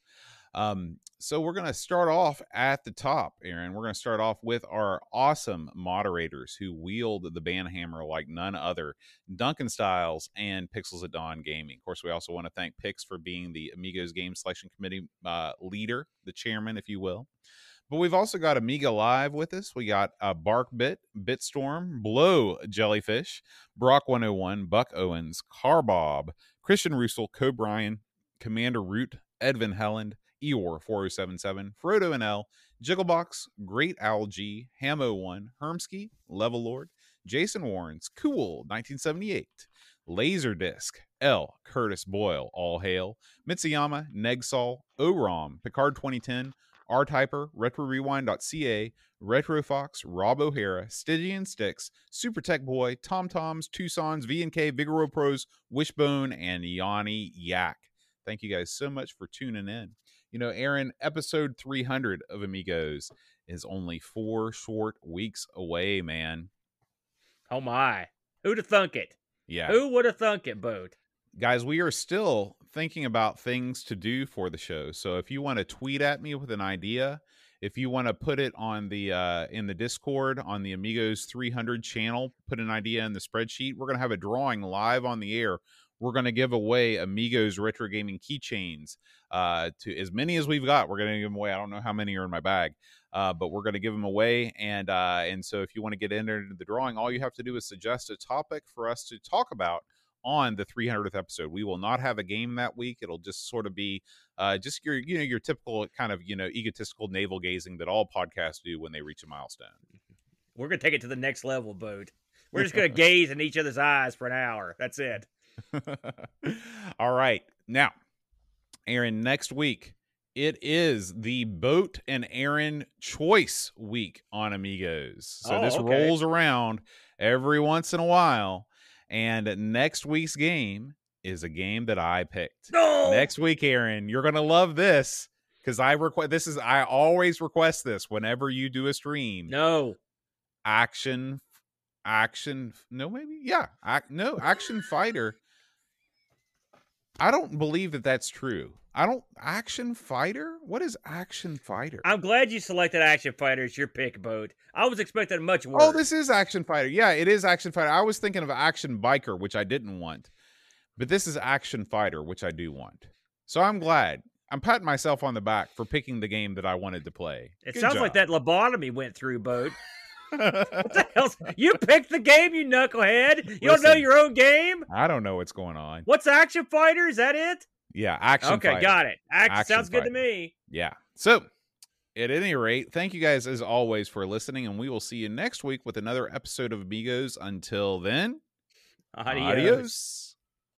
Um, so we're going to start off at the top, Aaron. We're going to start off with our awesome moderators who wield the ban hammer like none other, Duncan Styles and Pixels at Dawn Gaming. Of course, we also want to thank Pix for being the Amigos Game Selection Committee uh, leader, the chairman, if you will. But we've also got Amiga Live with us. We got uh, Barkbit, Bitstorm, Blow Jellyfish, Brock 101, Buck Owens, Carbob, Christian Russell, Cobrian, Commander Root, Edvin Helland, Eeyore 4077, Frodo NL, Jigglebox, Great Algae, Hamo1, Hermsky, Level Lord, Jason Warrens, Cool 1978, Laserdisc, L. Curtis Boyle, All Hail, Mitsuyama, Negsol, Orom, Picard 2010, R-Typer, RetroRewind.ca, RetroFox, Rob O'Hara, Stygian Sticks, Super Tech Boy, Tom Toms, Tucson's, V&K, Vigoro Pros, Wishbone, and Yanni Yak. Thank you guys so much for tuning in. You know, Aaron, episode 300 of Amigos is only four short weeks away, man. Oh my! Who'd have thunk it? Yeah. Who would have thunk it, Boat? guys we are still thinking about things to do for the show so if you want to tweet at me with an idea if you want to put it on the uh in the discord on the amigos 300 channel put an idea in the spreadsheet we're going to have a drawing live on the air we're going to give away amigos retro gaming keychains uh to as many as we've got we're going to give them away i don't know how many are in my bag uh, but we're going to give them away and uh and so if you want to get entered into the drawing all you have to do is suggest a topic for us to talk about on the 300th episode. We will not have a game that week. It'll just sort of be uh, just your you know your typical kind of you know egotistical navel gazing that all podcasts do when they reach a milestone. We're gonna take it to the next level, Boat. We're just gonna gaze in each other's eyes for an hour. That's it. all right, now, Aaron, next week. It is the boat and Aaron choice week on Amigos. So Oh, this okay. rolls around every once in a while. And next week's game is a game that I picked. No. next week aaron you're gonna love this because i request this is i always request this whenever you do a stream No. action action no maybe yeah no action fighter I don't believe that that's true. I don't action fighter. What is action fighter? I'm glad you selected Action Fighter as your pick, Boat. I was expecting much oh, worse. Oh, this is action fighter. Yeah, it is action fighter. I was thinking of action biker, which I didn't want, but this is action fighter, which I do want. So I'm glad. I'm patting myself on the back for picking the game that I wanted to play. It Good sounds like that lobotomy went through, Boat. What the hell's you picked the game, you knucklehead? You don't know your own game? I don't know what's going on. What's Action Fighter? Is that it? Yeah, action. okay, fighter. got it. Act- Action sounds good to me. Yeah. So, at any rate, thank you guys as always for listening, and we will see you next week with another episode of Amigos. Until then, Adios. adios.